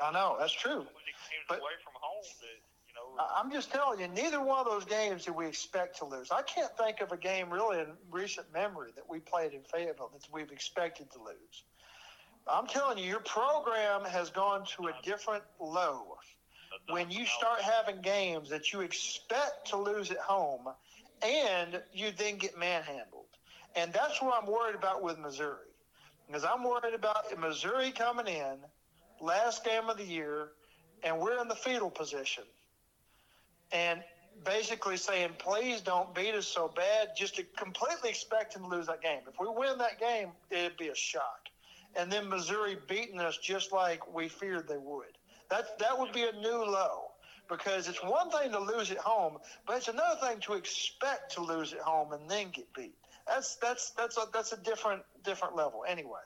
I know that's true. So many games But- away from home that you know. I'm just telling you, neither one of those games did we expect to lose. I can't think of a game really in recent memory that we played in Fayetteville that we've expected to lose. I'm telling you, your program has gone to a different low when you start having games that you expect to lose at home and you then get manhandled. And that's what I'm worried about with Missouri. Because I'm worried about Missouri coming in, last game of the year, and we're in the fetal position. And basically saying, please don't beat us so bad, just to completely expect them to lose that game. If we win that game, it'd be a shock. And then Missouri beating us just like we feared they would. That that would be a new low because it's one thing to lose at home, but it's another thing to expect to lose at home and then get beat. That's that's that's a that's a different different level. Anyway,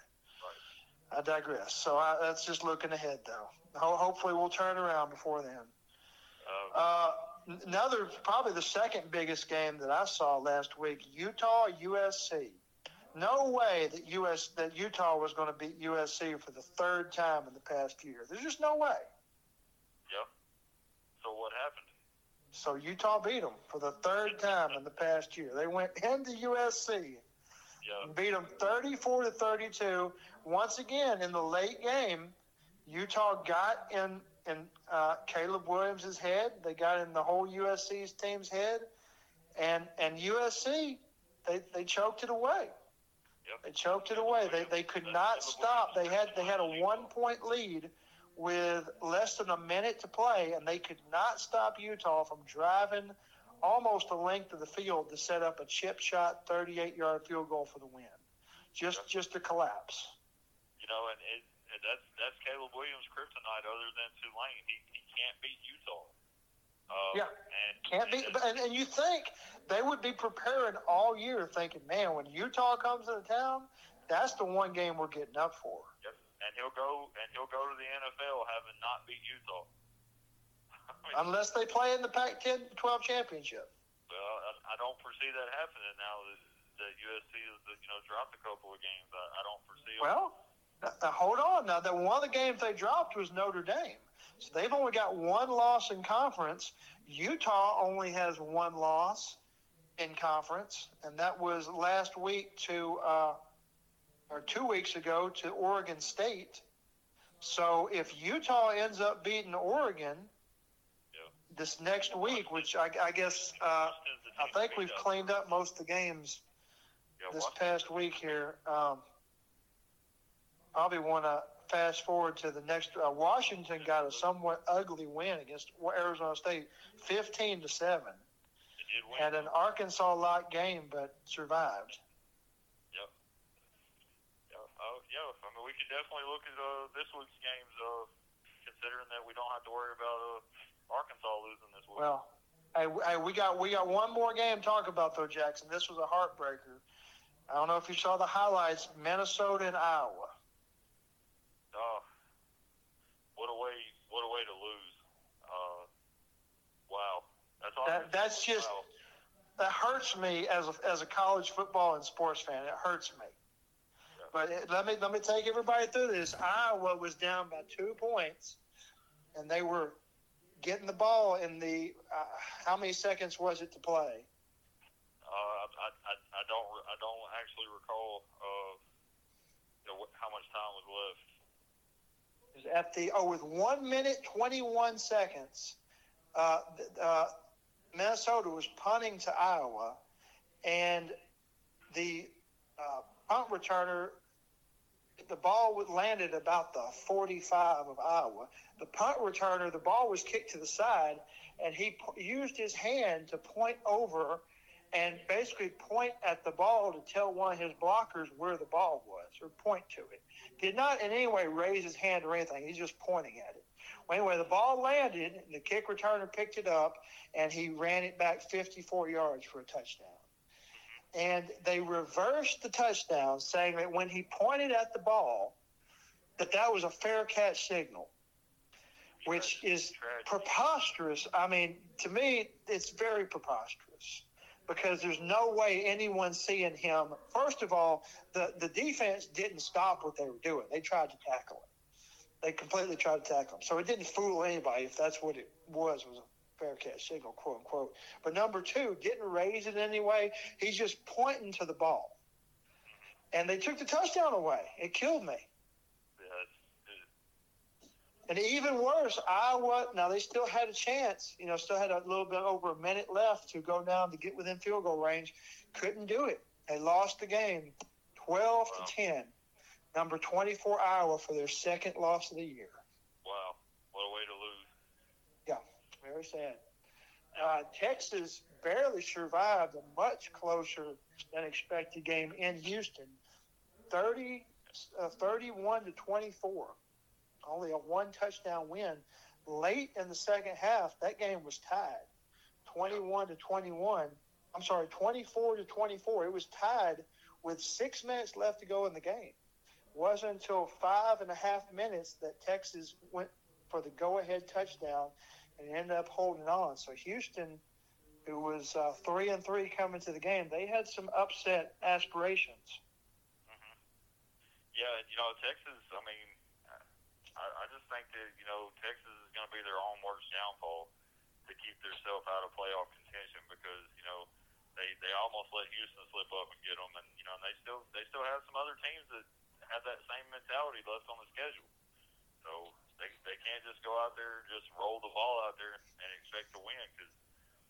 I digress. So I, that's just looking ahead, though. Ho- hopefully, we'll turn around before then. Uh, Uh, another, probably the second biggest game that I saw last week: Utah USC. No way that US that Utah was going to beat USC for the third time in the past year. There's just no way. yeah. So what happened? So Utah beat them for the third time in the past year. They went into USC Yeah. beat them 34 to 32. Once again, in the late game, Utah got in in uh, Caleb Williams' head. They got in the whole USC's team's head, and and USC they, they choked it away. Yep. They choked it away. They, they could not stop. They had they had a one point lead with less than a minute to play, and they could not stop Utah from driving almost the length of the field to set up a chip shot 38 yard field goal for the win. Just just to collapse. You know, and it, and that's that's Caleb Williams' kryptonite. Other than Tulane, he he can't beat Utah. Uh, Yeah. And Can't be, and, and you think they would be preparing all year, thinking, man, when Utah comes into town, that's the one game we're getting up for. And he'll go and he'll go to the NFL having not beat Utah. I mean, Unless they play in the Pac-10, 12 championship. well, I, I don't foresee that happening now that, that USC has you know dropped a couple of games. I, I don't foresee. Well, now, now hold on. Now, that one of the games they dropped was Notre Dame. So they've only got one loss in conference. Utah only has one loss in conference, and that was last week to, uh, or two weeks ago to Oregon State. So if Utah ends up beating Oregon Yeah. this next week, which I, I guess uh, I think we've cleaned up most of the games this past week here. Um, probably want to fast forward to the next. Uh, Washington got a somewhat ugly win against Arizona State, fifteen to seven. they did win. Had an Arkansas-like game, but survived. Yep. Yeah. Yeah. I mean, we could definitely look at uh, this week's games, uh, considering that we don't have to worry about uh, Arkansas losing this week. Well, hey, hey, we got we got one more game to talk about though, Jackson. This was a heartbreaker. I don't know if you saw the highlights. Minnesota and Iowa. Oh, what a way! What a way to lose! Uh, wow. That's all. That- that's just- Wow. that hurts me as a, as a college football and sports fan. It hurts me. But let me let me take everybody through this. Iowa was down by two points, and they were getting the ball in the uh, how many seconds was it to play? Uh, I, I, I don't I don't actually recall uh, you know, how much time was left. It was at the oh with one minute twenty one seconds, uh, uh, Minnesota was punting to Iowa, and the uh, punt returner, the ball landed about the forty five of Iowa. The punt returner, the ball was kicked to the side, and he p- used his hand to point over and basically point at the ball to tell one of his blockers where the ball was or point to it. Did not in any way raise his hand or anything. He's just pointing at it. Well, anyway, the ball landed, and the kick returner picked it up, and he ran it back 54 yards for a touchdown. And they reversed the touchdown, saying that when he pointed at the ball, that that was a fair catch signal, which is preposterous. I mean, to me, it's very preposterous because there's no way anyone seeing him. First of all, the the defense didn't stop what they were doing; they tried to tackle him. They completely tried to tackle him, so it didn't fool anybody if that's what it was. Was a fair catch signal, quote unquote. But number two, didn't raise it anyway. He's just pointing to the ball, and they took the touchdown away. It killed me. Yeah, it's, it, And even worse, Iowa. Now they still had a chance. You know, still had a little bit over a minute left to go down to get within field goal range. Couldn't do it. They lost the game, twelve Wow. to ten. Number twenty-four Iowa for their second loss of the year. wow, what a way to lose. Sad. Uh, Texas barely survived a much closer than expected game in Houston, 30, uh, 31 to 24. Only a one touchdown win. Late in the second half, that game was tied, 21 to 21. I'm sorry, 24 to 24. It was tied with six minutes left to go in the game. Wasn't until five and a half minutes that Texas went for the go-ahead touchdown and ended up holding on. So Houston, who was uh, three and three coming to the game, they had some upset aspirations. hmm Yeah, you know, Texas. I mean, I, I just think that you know Texas is going to be their own worst downfall to keep themselves out of playoff contention because you know they they almost let Houston slip up and get them, and you know and they still they still have some other teams that have that same mentality left on the schedule. So they can't just go out there and just roll the ball out there and expect to win because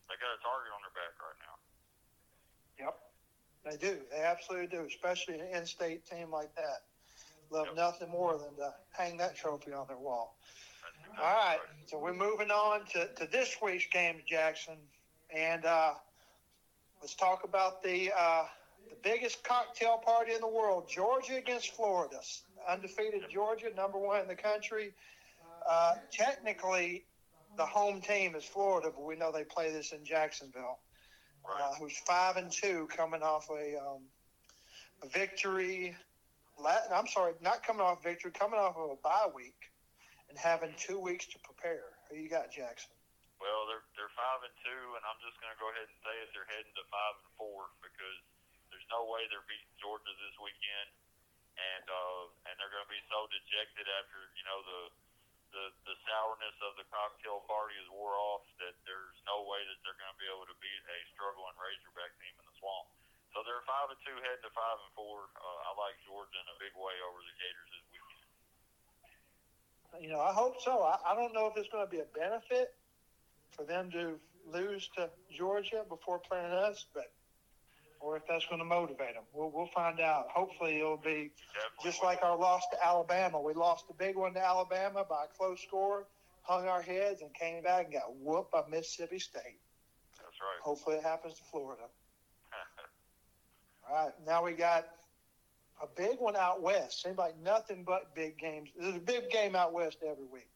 they got a target on their back right now. Yep, they do. They absolutely do, especially an in-state team like that. Love Yep. nothing more than to hang that trophy on their wall. All right, so we're moving on to, to this week's game, Jackson, and uh, let's talk about the uh, the biggest cocktail party in the world: Georgia against Florida. Undefeated Georgia, number one in the country. Uh, technically, the home team is Florida, but we know they play this in Jacksonville. Uh, who's five and two, coming off a, um, a victory. La- I'm sorry, not coming off victory, coming off of a bye week and having two weeks to prepare. Who you got, Jackson? Well, they're they're five and two, and I'm just going to go ahead and say it. They're heading to five and four because there's no way they're beating Georgia this weekend, and uh, and they're going to be so dejected after you know the the the sourness of the cocktail party is wore off that there's no way that they're going to be able to beat a struggling Razorback team in the swamp. So they're five and two, heading to five and four. Uh, I like Georgia in a big way over the Gators this weekend. You know, I hope so. I, I don't know if it's going to be a benefit for them to lose to Georgia before playing us, but or if that's going to motivate them. We'll, we'll find out. Hopefully, it'll be Definitely just like our loss to Alabama. We lost the big one to Alabama by a close score, hung our heads, and came back and got whooped by Mississippi State. that's right. Hopefully, it happens to Florida. All right, now we got a big one out west. Seems like nothing but big games. There's a big game out west every week.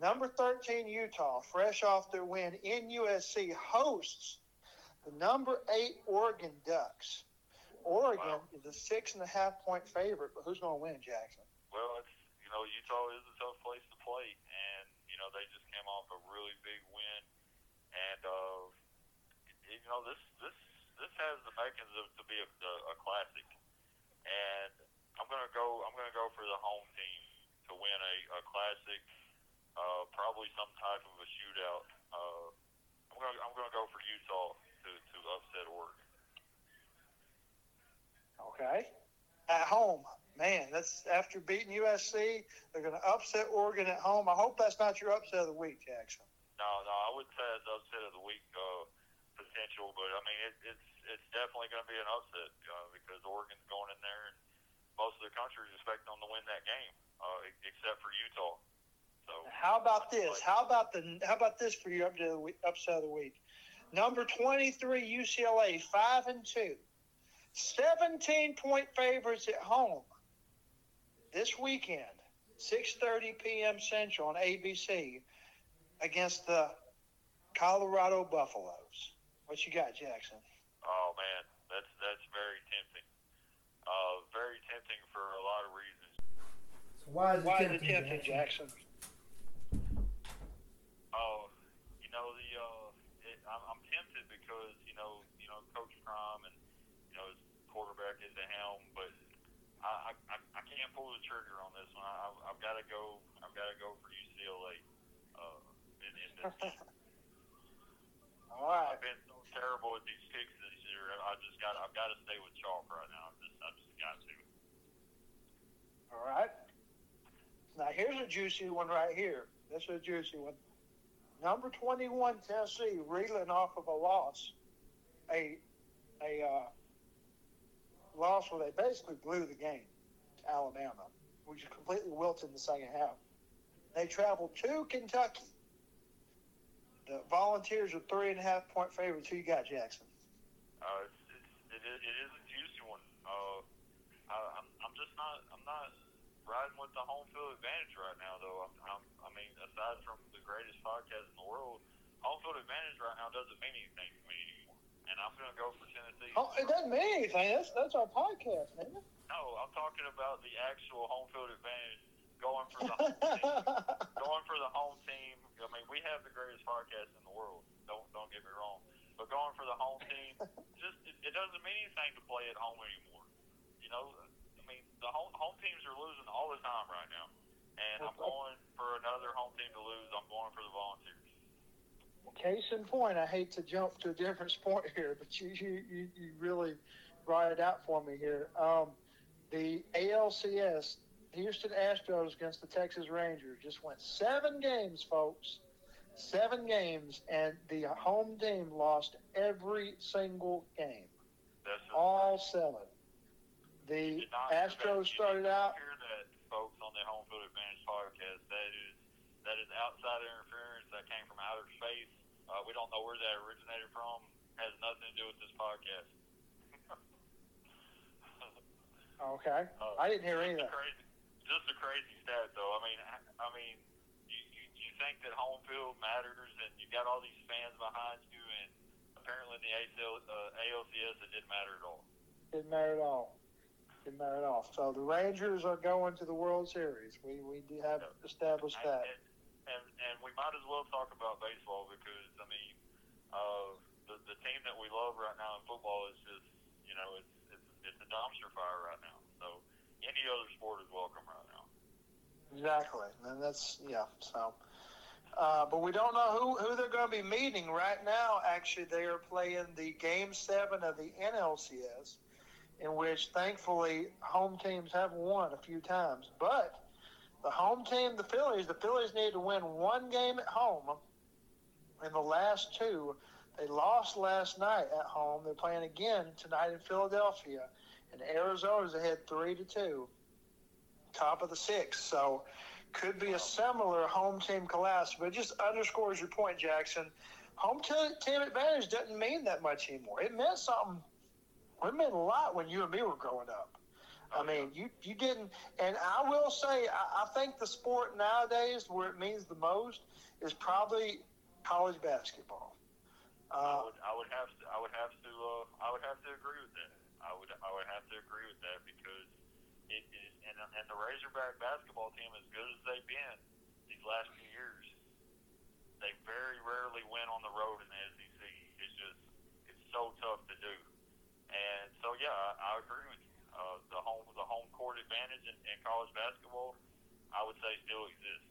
Number 13, Utah, fresh off their win in USC, hosts the number eight Oregon Ducks. Oregon Wow. is a six and a half point favorite, but who's going to win, Jackson? Well, it's you know Utah is a tough place to play, and you know they just came off a really big win, and uh, you know this this this has the makings of to be a, a, a classic, and I'm gonna go I'm gonna go for the home team to win a, a classic, uh, probably some type of a shootout. Uh, I'm gonna I'm gonna go for Utah to upset Oregon. Okay. At home. Man, that's after beating USC. They're going to upset Oregon at home. I hope that's not your upset of the week, Jackson. No, no, I wouldn't say it's upset of the week uh, potential, but I mean it, it's it's definitely going to be an upset uh, because Oregon's going in there, and most of the country is expecting them to win that game, uh, except for Utah. So How about this? How about the how about this for your upset of the week? Upset of the week? Number 23 UCLA, 5 and 2. 17 point favorites at home this weekend, 6:30 p.m. Central on ABC against the Colorado Buffaloes. What you got, Jackson? Oh man, that's that's very tempting. Uh, very tempting for a lot of reasons. So why is it Why is tempting, it tempting, Jackson? Jackson? Oh, you know the uh, it, I'm, I'm tempted because you know you know Coach Prime and you know his quarterback is the helm, but I I, I can't pull the trigger on this one. I, I've, I've got to go. I've got to go for UCLA. Uh, in, in this. All right. I've been so terrible at these picks this year. I just got. I've got to stay with chalk right now. I just I just got to. All right. Now here's a juicy one right here. This is a juicy one. Number 21 Tennessee reeling off of a loss, a a uh, loss where they basically blew the game to Alabama, which completely wilted in the second half. They traveled to Kentucky. The Volunteers are three and a half point favorites. Who you got, Jackson? Uh, it's, it's, it, is, it is a juicy one. Uh, I, I'm, I'm just not. I'm not riding with the home field advantage right now, though. I'm, I'm, I mean, aside from the greatest podcast in the world, home field advantage right now doesn't mean anything to me anymore. And I'm going to go for Tennessee. Oh, it doesn't mean anything. That's that's our podcast, man. No, I'm talking about the actual home field advantage. Going for the home team. Going for the home team. I mean, we have the greatest podcast in the world. Don't don't get me wrong. But going for the home team, just it, it doesn't mean anything to play at home anymore. You know, the home home teams are losing all the time right now, and I'm going for another home team to lose. I'm going for the Volunteers. Case in point, I hate to jump to a different sport here, but you you, you, you really brought it out for me here. Um, the ALCS, Houston Astros against the Texas Rangers, just went seven games, folks. Seven games, and the home team lost every single game, That's all seven. The did not hear that. Astros started out. Hear that, folks, on the Home Field Advantage podcast. That is that is outside interference that came from outer space. Uh, we don't know where that originated from. Has nothing to do with this podcast. Okay, Uh, I didn't hear any of just a that. Crazy, just a crazy stat, though. I mean, I, I mean, you, you you think that home field matters, and you got all these fans behind you, and apparently in the ACL, uh, ALCS it didn't matter at all. Didn't matter at all. Didn't matter at all. So the Rangers are going to the World Series. We we have established that. and, and and we might as well talk about baseball because I mean, uh, the the team that we love right now in football is just you know it's it's it's a dumpster fire right now. So any other sport is welcome right now. Exactly, and that's yeah. So, uh, but we don't know who who they're going to be meeting right now. Actually, they are playing the Game Seven of the NLCS, in which thankfully home teams have won a few times. But the home team, the Phillies, the Phillies need to win one game at home. In the last two, they lost last night at home. They're playing again tonight in Philadelphia, and Arizona's ahead three to two top of the six. So could be a similar home team collapse, but it just underscores your point, Jackson. Home team advantage doesn't mean that much anymore. It meant something. It meant a lot when you and me were growing up. I mean, you you didn't, and I will say, I, I think the sport nowadays where it means the most is probably college basketball. I Uh, would I would have to I would have to uh, I would have to agree with that. I would I would have to agree with that because it is and and the Razorback basketball team as good as they've been these last few years, they very rarely win on the road in the SEC. It's just it's so tough to do. And so yeah, I, I agree with you. Uh, the home the home court advantage in, in college basketball, I would say still exists.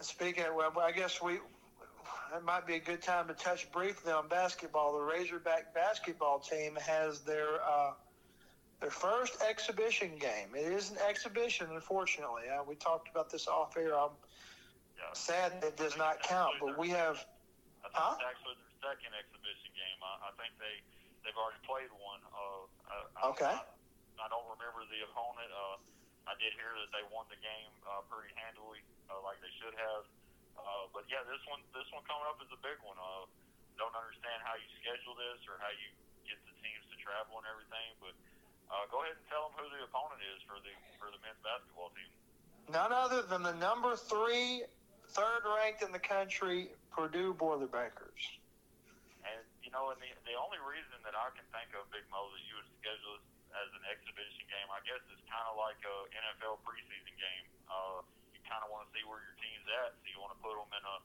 Speaking of, well, I guess we it might be a good time to touch briefly on basketball. The Razorback basketball team has their uh, their first exhibition game. It is an exhibition, unfortunately. Uh, we talked about this off air. I'm Yeah. sad that it does not count, but we have. I think Huh? it's actually their second exhibition. I, think they they've already played one. Uh, I, Okay. I, I don't remember the opponent. Uh, I did hear that they won the game uh, pretty handily, uh, like they should have. Uh, but yeah, this one this one coming up is a big one. Uh, don't understand how you schedule this or how you get the teams to travel and everything, but uh, go ahead and tell them who the opponent is for the for the men's basketball team. None other than the number three, third ranked in the country, Purdue Boilermakers. You know, and the the only reason that I can think of, Big Mo, that you would schedule this as an exhibition game, I guess, is kind of like a NFL preseason game. Uh, you kind of want to see where your team's at, so you want to put them in a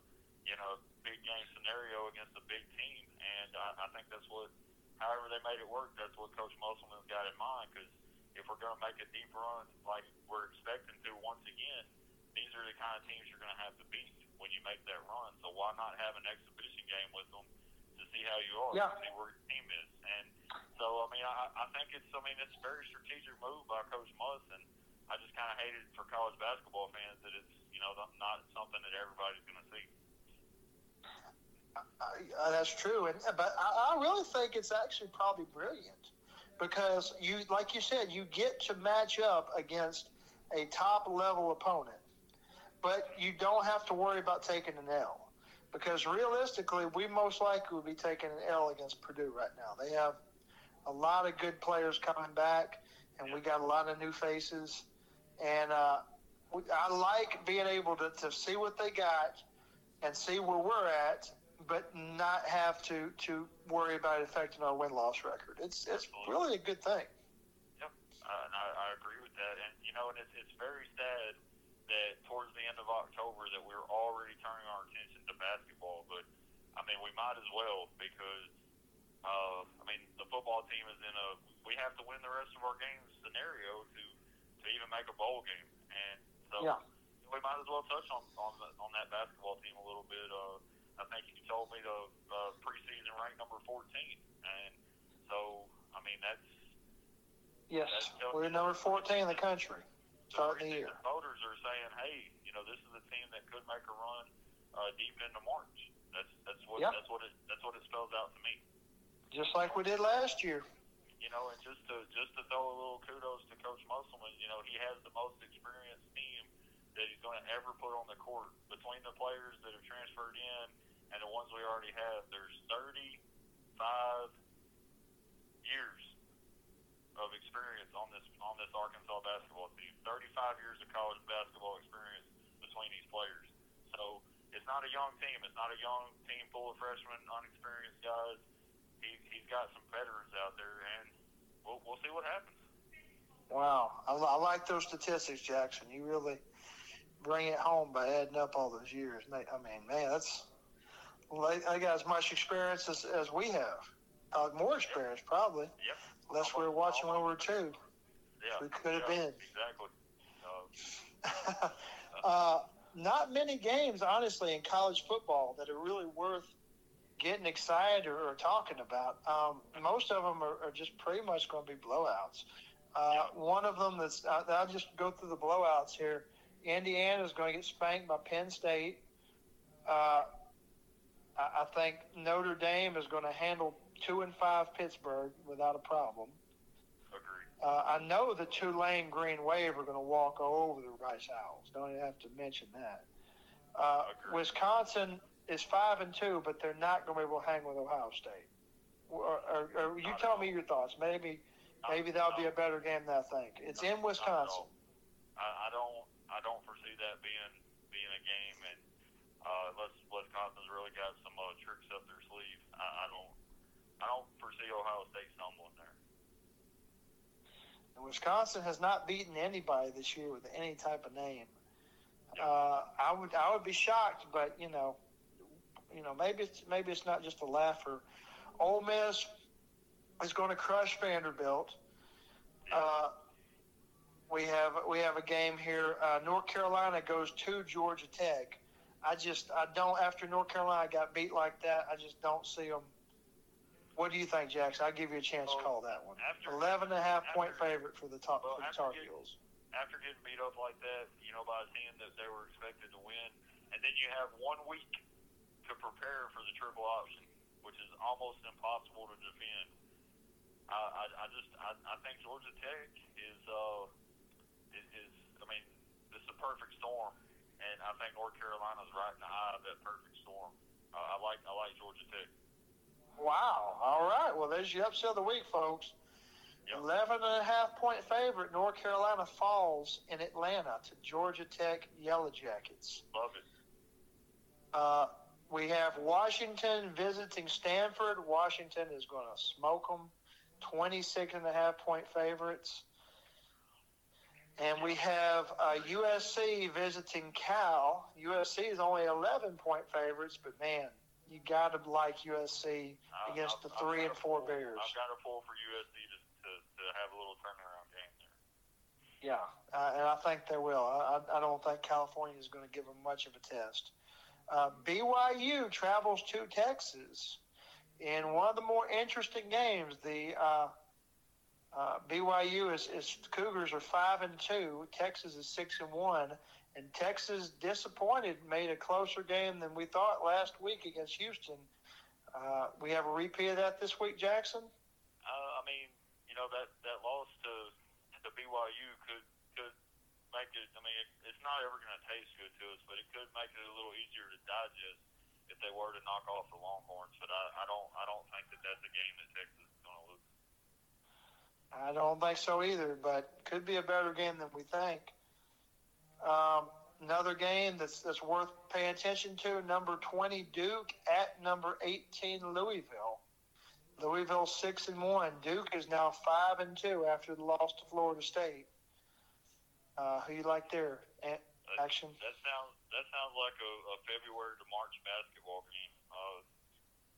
you know big game scenario against a big team, and I, I think that's what. However, they made it work. That's what Coach Musselman's got in mind. Because if we're going to make a deep run like we're expecting to once again, these are the kind of teams you're going to have to beat when you make that run. So why not have an exhibition game with them see how you are, Yeah. to see where your team is? And so, I mean, I, I think it's, I mean, it's a very strategic move by Coach Muss, and I just kind of hate it for college basketball fans that it's, you know, not something that everybody's going to see. Uh, that's true, and but I, I really think it's actually probably brilliant because you, like you said, you get to match up against a top level opponent, but you don't have to worry about taking an L because realistically, we most likely would be taking an L against Purdue right now. They have a lot of good players coming back, and we got a lot of new faces, and uh, we, I like being able to, to see what they got and see where we're at but not have to to worry about it affecting our win loss record. It's it's really a good thing. Yep, uh, and I, I agree with that. And you know, and it's it's very sad that towards the end of October that we're already turning our attention to basketball. But I mean, we might as well because uh, I mean the football team is in a we have to win the rest of our games scenario to to even make a bowl game, and so Yeah. we might as well touch on on, the, on that basketball team a little bit. Uh, I think you told me the uh, preseason rank number 14, and so I mean that's Yes, we're number 14 in the country starting the year. voters are saying, hey, you know, this is a team that could make a run uh, deep into March. That's that's what Yep. that's what it that's what it spells out to me. Just like we did last year. You know, and just to just to throw a little kudos to Coach Musselman, you know, he has the most experienced team that he's going to ever put on the court between the players that have transferred in and the ones we already have. There's 35 years of experience on this on this Arkansas basketball team. 35 years of college basketball experience between these players. So it's not a young team. It's not a young team full of freshmen, unexperienced guys. He, he's got some veterans out there, and we'll, we'll see what happens. Wow, I, I like those statistics, Jackson. You really bring it home by adding up all those years. I mean, man, that's they, they got as much experience as, as we have. Uh, more experience, probably. Yep. Unless we were watching World War II. Yeah. We could have yeah, been. Exactly. Uh, uh, not many games, honestly, in college football that are really worth getting excited or, or talking about. Um, most of them are, are just pretty much going to be blowouts. Uh, one of them that's uh, I'll just go through the blowouts here. Indiana is going to get spanked by Penn State. Uh, I, I think Notre Dame is going to handle two and five Pittsburgh without a problem. agreed. Uh, I know the Tulane Green Wave are going to walk all over the Rice Owls. Don't even have to mention that. Uh, Wisconsin is five and two, but they're not going to be able to hang with Ohio State. Or, or, or you Not tell me your thoughts. Maybe Not- maybe that'll be a better game than I think. It's not- in Wisconsin. I, I don't. I don't foresee that being being a game, and uh, unless Wisconsin's really got some uh, tricks up their sleeve, I, I don't. I don't foresee Ohio State stumbling there. And Wisconsin has not beaten anybody this year with any type of name. Uh, I would I would be shocked, but you know, you know maybe it's maybe it's not just a laugher. Ole Miss is going to crush Vanderbilt. Uh, we have we have a game here. Uh, North Carolina goes to Georgia Tech. I just I don't after North Carolina got beat like that. I just don't see them. What do you think, Jackson? I'll give you a chance to call that one. After- 11 and a half point after- favorite for the top Well, for the Tar getting- Heels. After getting beat up like that, you know, by a team that they were expected to win, and then you have one week to prepare for the triple option, which is almost impossible to defend. I, I, I just I, I think Georgia Tech is uh is, is I mean it's a perfect storm, and I think North Carolina's right in the eye of that perfect storm. Uh, I like I like Georgia Tech. Wow. All right. Well, there's your upset of the week, folks. Yep. 11 and a half point favorite, North Carolina falls in Atlanta to Georgia Tech Yellow Jackets. Love it. Uh, we have Washington visiting Stanford. Washington is going to smoke them. 26 and a half point favorites. And we have uh, USC visiting Cal. USC is only 11 point favorites, but man, you got to like USC against I've- the I've three and four pull- Bears. I've got a pull for USC to, to, to have a little turnaround game there. Yeah, uh, and I think they will. I, I I don't think California is going to give them much of a test. Uh, BYU travels to Texas in one of the more interesting games. The uh, uh, BYU is, is Cougars are five and two. Texas is six and one, and Texas disappointed, made a closer game than we thought last week against Houston. Uh, we have a repeat of that this week, Jackson. Uh, I mean, you know that that loss to to BYU could could make it. I mean, it, it's not ever going to taste good to us, but it could make it a little easier to digest if they were to knock off the Longhorns. But I, I don't I don't think that that's a game that Texas is going to lose. I don't think so either, but could be a better game than we think. Um, another game that's that's worth paying attention to: number twenty Duke at number eighteen Louisville. Louisville six and one. Duke is now five and two after the loss to Florida State. Uh, who you like there? Action. that sounds that sounds like a, a February to March basketball game. Uh,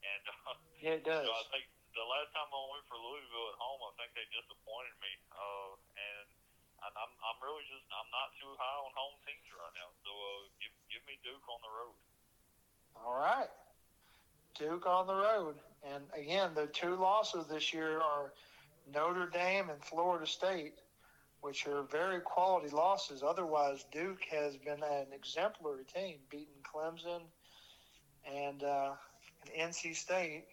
and uh, Yeah, it does. know, I think the last time I went for Louisville at home, I think they disappointed me. Uh, and and I'm I'm really just I'm not too high on home teams right now. So uh, give give me Duke on the road. All right. Duke on the road. And again, the two losses this year are Notre Dame and Florida State, which are very quality losses. Otherwise, Duke has been an exemplary team, beating Clemson and, uh, and NC State.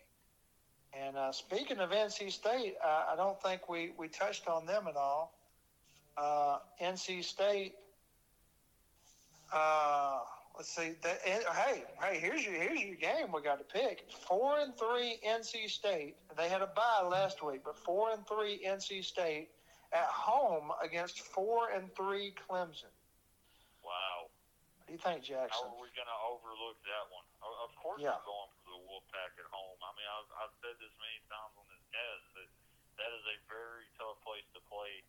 And uh, speaking of NC State, I don't think we, we touched on them at all. Uh, NC State uh, let's see. That, hey, hey, here's your here's your game. We got to pick four and three NC State. They had a bye last week, but four and three NC State at home against four and three Clemson. Wow. What do you think, Jackson? How are we going to overlook that one? Of course, Yeah. we're going for the Wolfpack at home. I mean, I've, I've said this many times on this cast that that is a very tough place to play,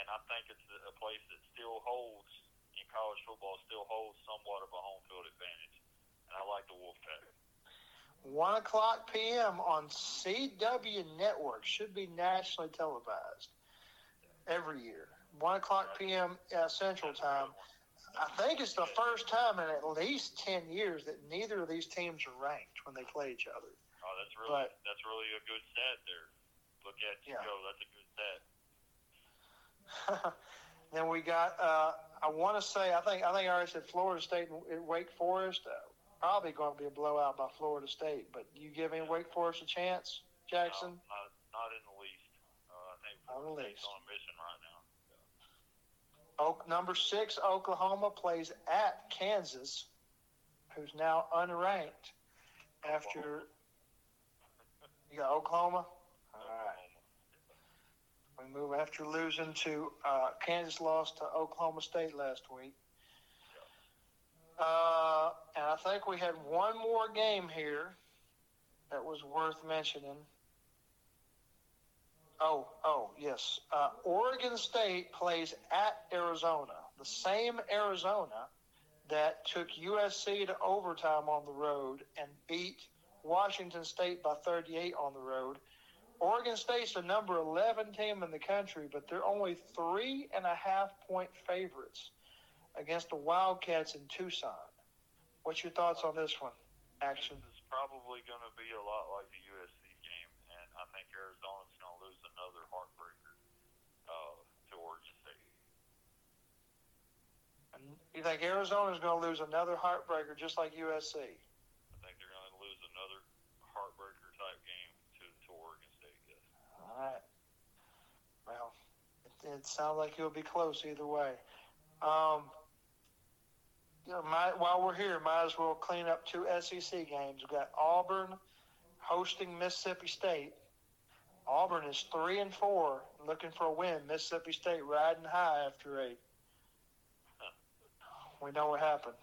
and I think it's a place that still holds in college football still holds somewhat of a home field advantage, and I like the Wolfpack. One o'clock p.m. on CW Network should be nationally televised every year. One o'clock p.m. Uh, Central Time. I think it's the first time in at least ten years that neither of these teams are ranked when they play each other. Oh, that's really But- that's really a good stat there. Look at you Yeah. go. That's a good stat. then we got. Uh, I want to say. I think. I think I already said Florida State and Wake Forest. Uh, probably going to be a blowout by Florida State. But you giving Wake Forest a chance, Jackson? No, not not in the least. Uh, I think Not in the Florida State's least. on a mission right now. Oak, number six, Oklahoma plays at Kansas, who's now unranked after. You got Oklahoma. We move after losing to uh, Kansas lost to Oklahoma State last week. Uh, and I think we had one more game here that was worth mentioning. Oh, oh, yes. Uh, Oregon State plays at Arizona, the same Arizona that took USC to overtime on the road and beat Washington State by 38 on the road. Oregon State's the number 11 team in the country, but they're only three and a half point favorites against the Wildcats in Tucson. What's your thoughts on this one? Action. This is probably going to be a lot like the USC game, and I think Arizona's going to lose another heartbreaker uh, to Oregon State. And you think Arizona's going to lose another heartbreaker just like USC? I think they're going to lose another heartbreaker type game to, to Oregon State. Yes. All right. Well, it, it sounds like it'll be close either way. Um, you know, might, while we're here, might as well clean up two SEC games. We've got Auburn hosting Mississippi State. Auburn is three and four, looking for a win. Mississippi State riding high after eight. We know what happened.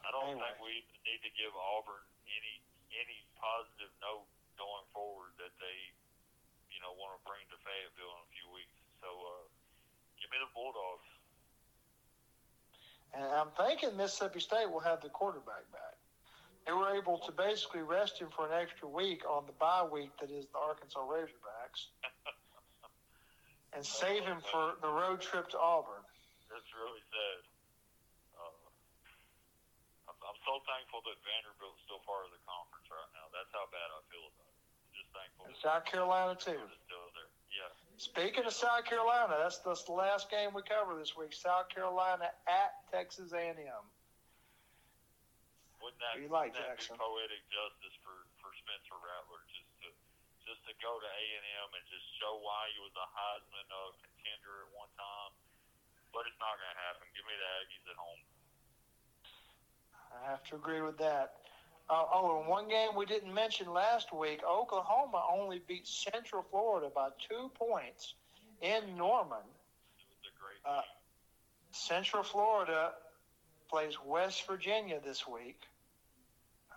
I don't Anyway. think we need to give Auburn any any positive note going forward that they, know, want to bring to Fayetteville in a few weeks. So, uh, give me the Bulldogs. And I'm thinking Mississippi State will have the quarterback back. They were able to basically rest him for an extra week on the bye week that is the Arkansas Razorbacks and save him for the road trip to Auburn. That's really sad. Uh, I'm, I'm so thankful that Vanderbilt's still part of the conference right now. That's how bad I feel about it. Thankful And South Carolina, too. Yeah. Speaking of South Carolina, that's, the last game we cover this week. South Carolina at Texas A&M. Wouldn't that, You like wouldn't that Jackson. be poetic justice for, for Spencer Rattler just to just to go to A and M and just show why he was a Heisman uh, contender at one time? But it's not going to happen. Give me the Aggies at home. I have to agree with that. Uh, oh, and one game we didn't mention last week, Oklahoma only beat Central Florida by two points in Norman. It was a great Uh. Central Florida plays West Virginia this week.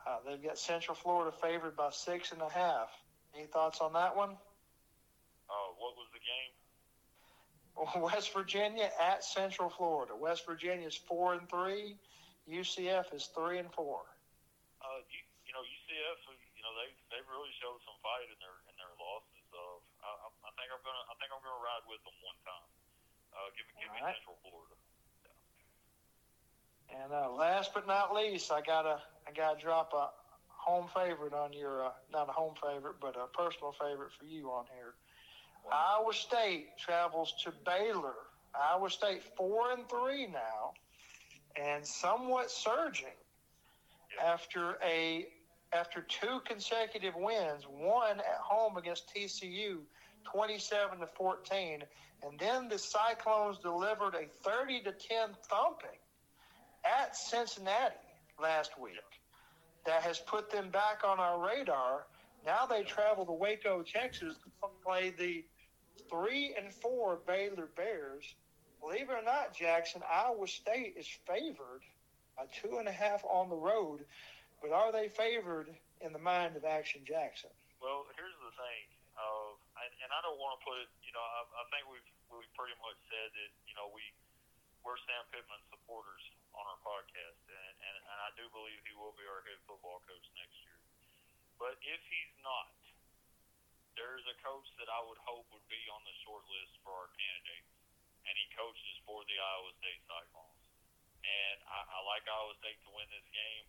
Uh, they've got Central Florida favored by six and a half. Any thoughts on that one? Uh, what was the game? West Virginia at Central Florida. West Virginia is four and three. UCF is three and four. Uh, you, you know, UCF, you know, they they really showed some fight in their in their losses. Of, I, I I think I'm gonna I think I'm gonna ride with them one time. Uh, give me give me All right. Central Florida. And uh, last but not least, I gotta I gotta drop a home favorite on your uh, not a home favorite, but a personal favorite for you on here. Iowa State travels to Baylor. Iowa State four and three now, and somewhat surging after a after two consecutive wins, one at home against TCU, twenty-seven to fourteen, and then the Cyclones delivered a thirty to ten thumping at Cincinnati last week. That has put them back on our radar. Now they travel to Waco, Texas to play the three and four Baylor Bears. Believe it or not, Jackson, Iowa State is favored by two and a half on the road, but are they favored in the mind of Action Jackson? Well, here's the thing, uh, and, and I don't want to put it. You know, I, I think we've we've pretty much said that. You know, we we're Sam Pittman supporters on our podcast, and, and and I do believe he will be our head football coach next year. But if he's not, there's a coach that I would hope would be on the short list for our candidates, and he coaches for the Iowa State Cyclones. And I, I like Iowa State to win this game.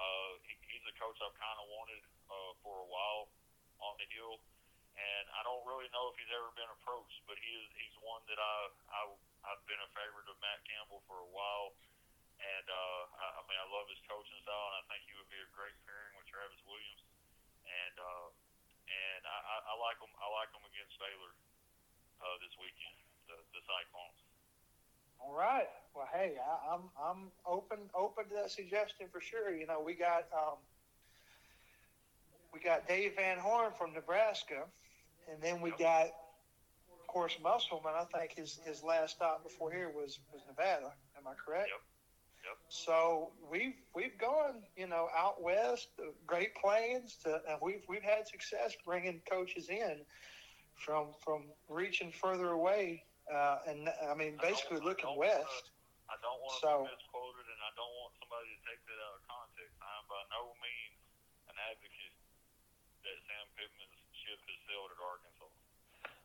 Uh, he, he's a coach I've kind of wanted uh, for a while on the hill, and I don't really know if he's ever been approached, but he is he's one that I, I I've been a favorite of Matt Campbell for a while, and uh, I, I mean I love his coaching style, and I think he would be a great pairing with Travis Williams, and uh, and I, I, like him I like him against Baylor uh, this weekend, the the Cyclones. All right. Well, hey, I, I'm I'm open open to that suggestion for sure. You know, we got um, we got Dave Van Horn from Nebraska, and then we got, of course, Musselman. I think his his last stop before here was was Nevada. Am I correct? Yep. Yep. So we've we've gone, you know, out west, the Great Plains, to, and we've we've had success bringing coaches in from from reaching further away, uh, and I mean, basically I looking wanna- west. I don't want to So- be misquoted, and I don't want somebody to take that out of context. I'm by no means an advocate that Sam Pittman's ship has sailed at Arkansas.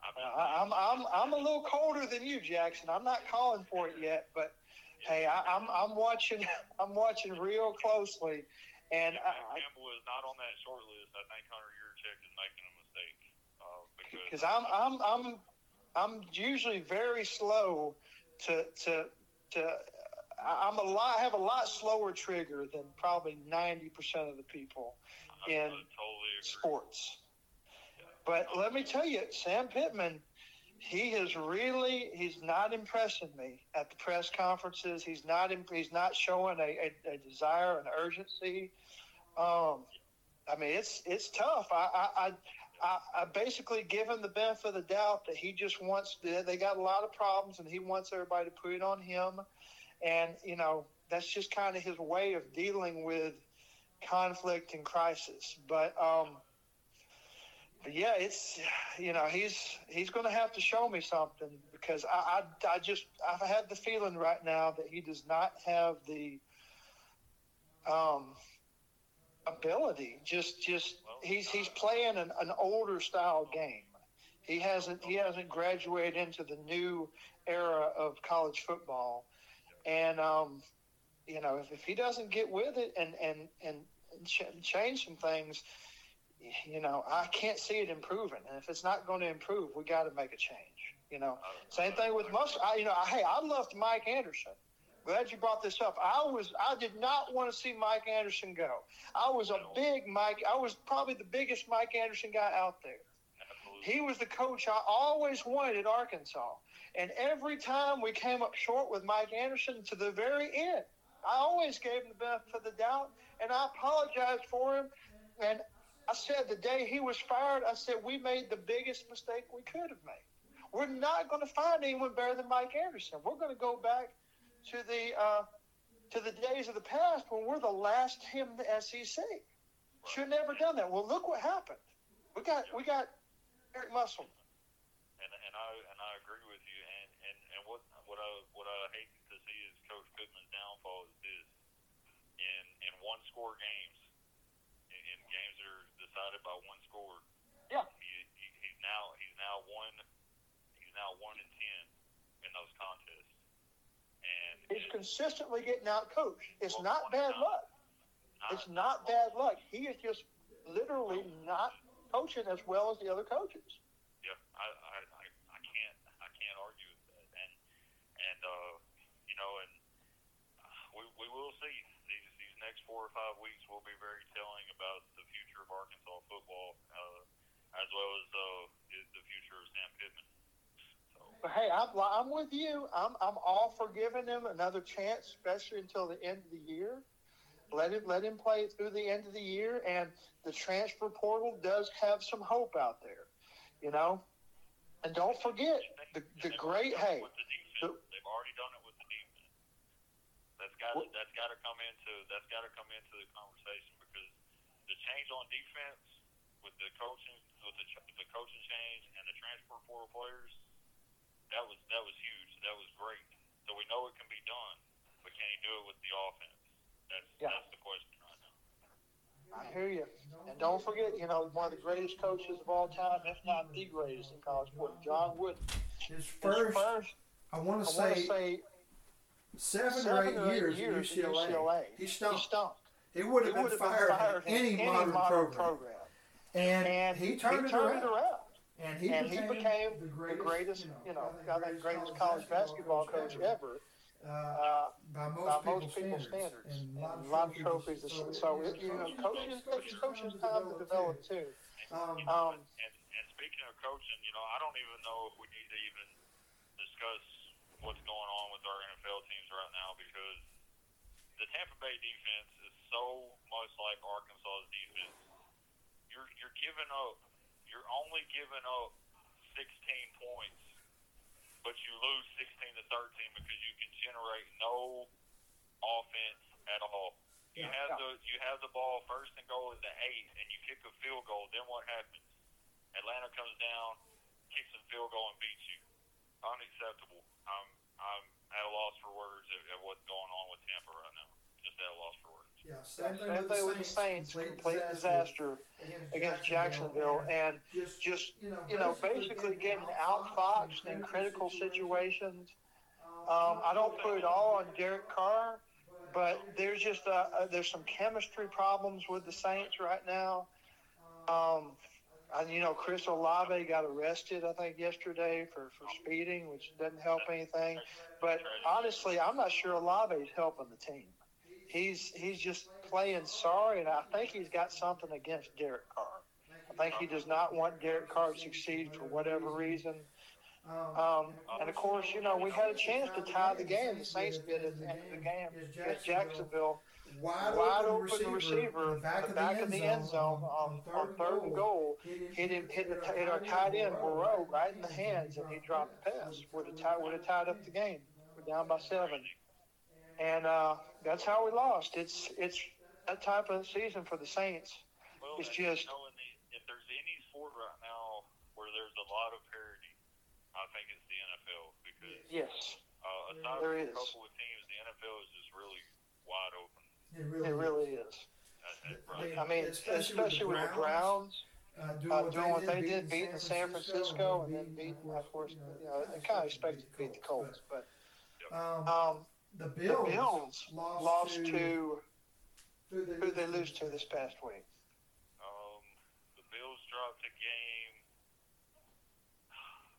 I'm Uh, I- I'm I'm I'm a little colder than you, Jackson. I'm not calling for it yet, but hey, I, I'm I'm watching I'm watching real closely, and I, Campbell is not on that short list, I think Hunter Yurachek is making a mistake. Uh, because because I'm I'm I'm I'm usually very slow to to to. I'm a lot. I have a lot slower trigger than probably ninety percent of the people I, in totally sports. But let me tell you, Sam Pittman, he has really he's not impressing me at the press conferences. He's not he's not showing a, a, a desire an urgency. Um, I mean, it's it's tough. I, I, I, I basically give him the benefit of the doubt that he just wants. To, They got a lot of problems, and he wants everybody to put it on him. And you know, that's just kind of his way of dealing with conflict and crisis. But um, but yeah, it's you know he's he's going to have to show me something because I, I I just I have the feeling right now that he does not have the um ability. Just just he's he's playing an, an older style game. He hasn't he hasn't graduated into the new era of college football, and um, you know if, if he doesn't get with it and and and ch- change some things, you know I can't see it improving. And if it's not going to improve, we got to make a change. You know, same thing with most. I, you know, hey, I loved Mike Anderson glad you brought this up. I was I did not want to see Mike Anderson go. I was a big Mike. I was probably the biggest Mike Anderson guy out there. He was the coach I always wanted at Arkansas. And every time we came up short with Mike Anderson to the very end, I always gave him the benefit of the doubt and I apologized for him. And I said the day he was fired, I said we made the biggest mistake we could have made. We're not going to find anyone better than Mike Anderson. We're going to go back to the uh, to the days of the past when we're the last in the SEC. Should have never done that. Well, look what happened. We got we got Eric Musselman. And and I and I agree with you. And and, and what what I what I hate to see is Coach Pittman's downfall is this. In in one score games, in, in games that are decided by one score. Yeah. He, he, he's now he's now one he's now one in ten in those contests. He's consistently getting out coached. It's not bad luck. It's not bad luck. He is just literally not coaching as well as the other coaches. Yeah, I, I, I, I can't I can't argue with that. And and uh, you know, and we we will see these these next four or five weeks will be very telling about the future of Arkansas football, uh, as well as uh, the, the future of Sam Pittman. Hey, I'm, I'm with you. I'm, I'm all for giving him another chance, especially until the end of the year. Let him let him play through the end of the year, and the transfer portal does have some hope out there, you know. And don't forget the the great already done it hey, the. They've already done it with the defense. That's got to, that's got to come into that's got to come into the conversation because the change on defense with the coaching with the the coaching change and the transfer portal players that was that was huge. That was great. So we know it can be done, but can he do it with the offense? That's Yeah. that's the question right now. I hear you. And don't forget, you know, one of the greatest coaches of all time, if not the greatest in college football, John Wooden. His His first, first I want to I want to say, say seven, seven or eight years, at UCLA. UCLA. He He stumped. stumped. He would have been fired, been fired in any, modern, program. And, And he turned, it around. And he and became, he became the the greatest, greatest, you know, I think greatest college basketball coach ever, Uh, uh, by most, by people's, most people's standards. standards. And And a lot of trophies. So, so it, you know, coaches, coaches, coaches time to develop too. Um, You Um, and, and and speaking of coaching, you know, I don't even know if we need to even discuss what's going on with our NFL teams right now because the Tampa Bay defense is so much like Arkansas's defense. You're you're giving up. You're only giving up 16 points, but you lose 16 to 13 because you can generate no offense at all. You Yeah. have the you have the ball first and goal at the eight, and you kick a field goal. Then what happens? Atlanta comes down, kicks a field goal, and beats you. Unacceptable. I'm I'm at a loss for words at, at what's going on with Tampa right now. Just at a loss for words. Yeah, Same thing with the Saints, complete disaster against Jacksonville, and just, just you know, you know, basically getting outfoxed in critical situations. Um, I don't put it all on Derek Carr, but there's just uh, uh, there's some chemistry problems with the Saints right now. Um, and you know, Chris Olave got arrested, I think, yesterday for, for speeding, which doesn't help anything. But honestly, I'm not sure Olave is helping the team. He's he's just playing sorry, and I think he's got something against Derek Carr. I think he does not want Derek Carr to succeed for whatever reason. Um, and of course, you know, we had a chance to tie the game. The Saints did at the end of the game against Jacksonville. Wide open receiver, the back of the end zone on, on third and goal. Hit him, hit, the, hit our tight end Moreau right in the hands, and he dropped the pass. Would have tied, would have tied up the game. We're down by seven, and uh, that's how we lost. It's it's that type of season for the Saints. Well, It's just- you know, in the, if there's any sport right now where there's a lot of parity, I think it's the NFL because Yes, uh, aside There from is. a couple of teams, the NFL is just really wide open. It really, it really is. At, at I mean, I mean, especially, with the Browns. uh, uh, doing what they did, beating San Francisco, and then beating, of course, you know, they kind of expected to beat the Colts, but Um, the the Bills, Bills lost, lost to, to who who they lose to this past week. Um, the Bills dropped a game,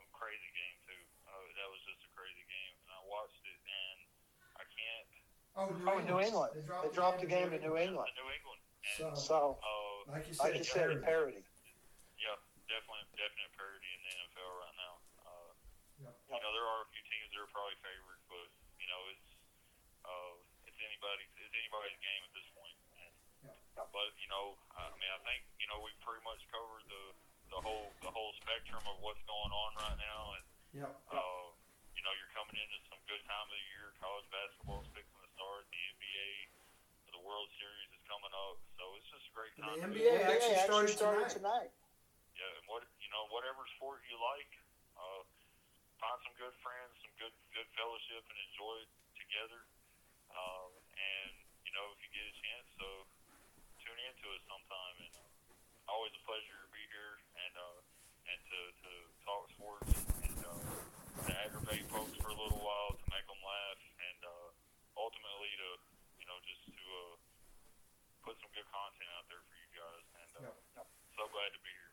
a crazy game too. Uh, that was just a crazy game, and I watched it, and I can't. Oh, New Oh, England. New England. They dropped the game to New England. New England. So, And, So, uh, like you said, like you said, parity. parity. yeah, definitely, definite parity in the NFL right now. Uh, Yep. You know, there are a few teams that are probably favored, but you know, it's uh, it's it's anybody's game at this point. And, Yep. But you know, I mean, I think you know we pretty much covered the the whole the whole spectrum of what's going on right now, and Yep. uh, you know, you're coming into some good time of the year. College basketball is fixing to start. The NBA, the World Series is coming up, so it's just a great The time. to NBA be- actually started tonight. yeah, and what you know, whatever sport you like, uh, find some good friends, some good good fellowship, and enjoy it together. Um, and you know, if you get a chance, so tune into it sometime. And uh, always a pleasure to be here and uh, and to, to talk sports and uh, to aggravate folks for a little while, to make them laugh, and uh, ultimately to you know just to uh, put some good content out there for you guys. And uh, so glad to be here.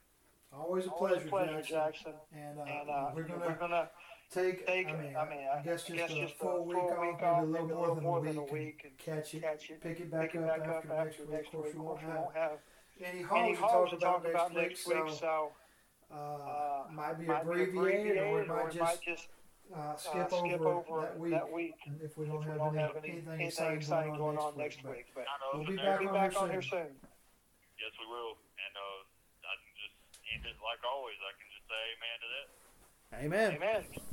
Always a Always pleasure, a pleasure, Jackson. Jackson. And, uh, And uh, we're gonna we're gonna take, take, I mean, I mean, I guess just a full week full off, week maybe a little maybe more than a than week, and and catch it, catch it, pick it back pick it up back up after, after next week. Of course, we won't have have any any hogs hogs to talk about next week, so so uh, uh, might be might abbreviated, or it might just just uh, uh, skip, skip over, over that week. that week. If we If don't we have, don't any, have any, anything, anything exciting exciting going on next but week, but I know We'll be back on here soon. soon. Yes, we will. And uh, I can just end it like always. I can just say amen to that. Amen. Amen.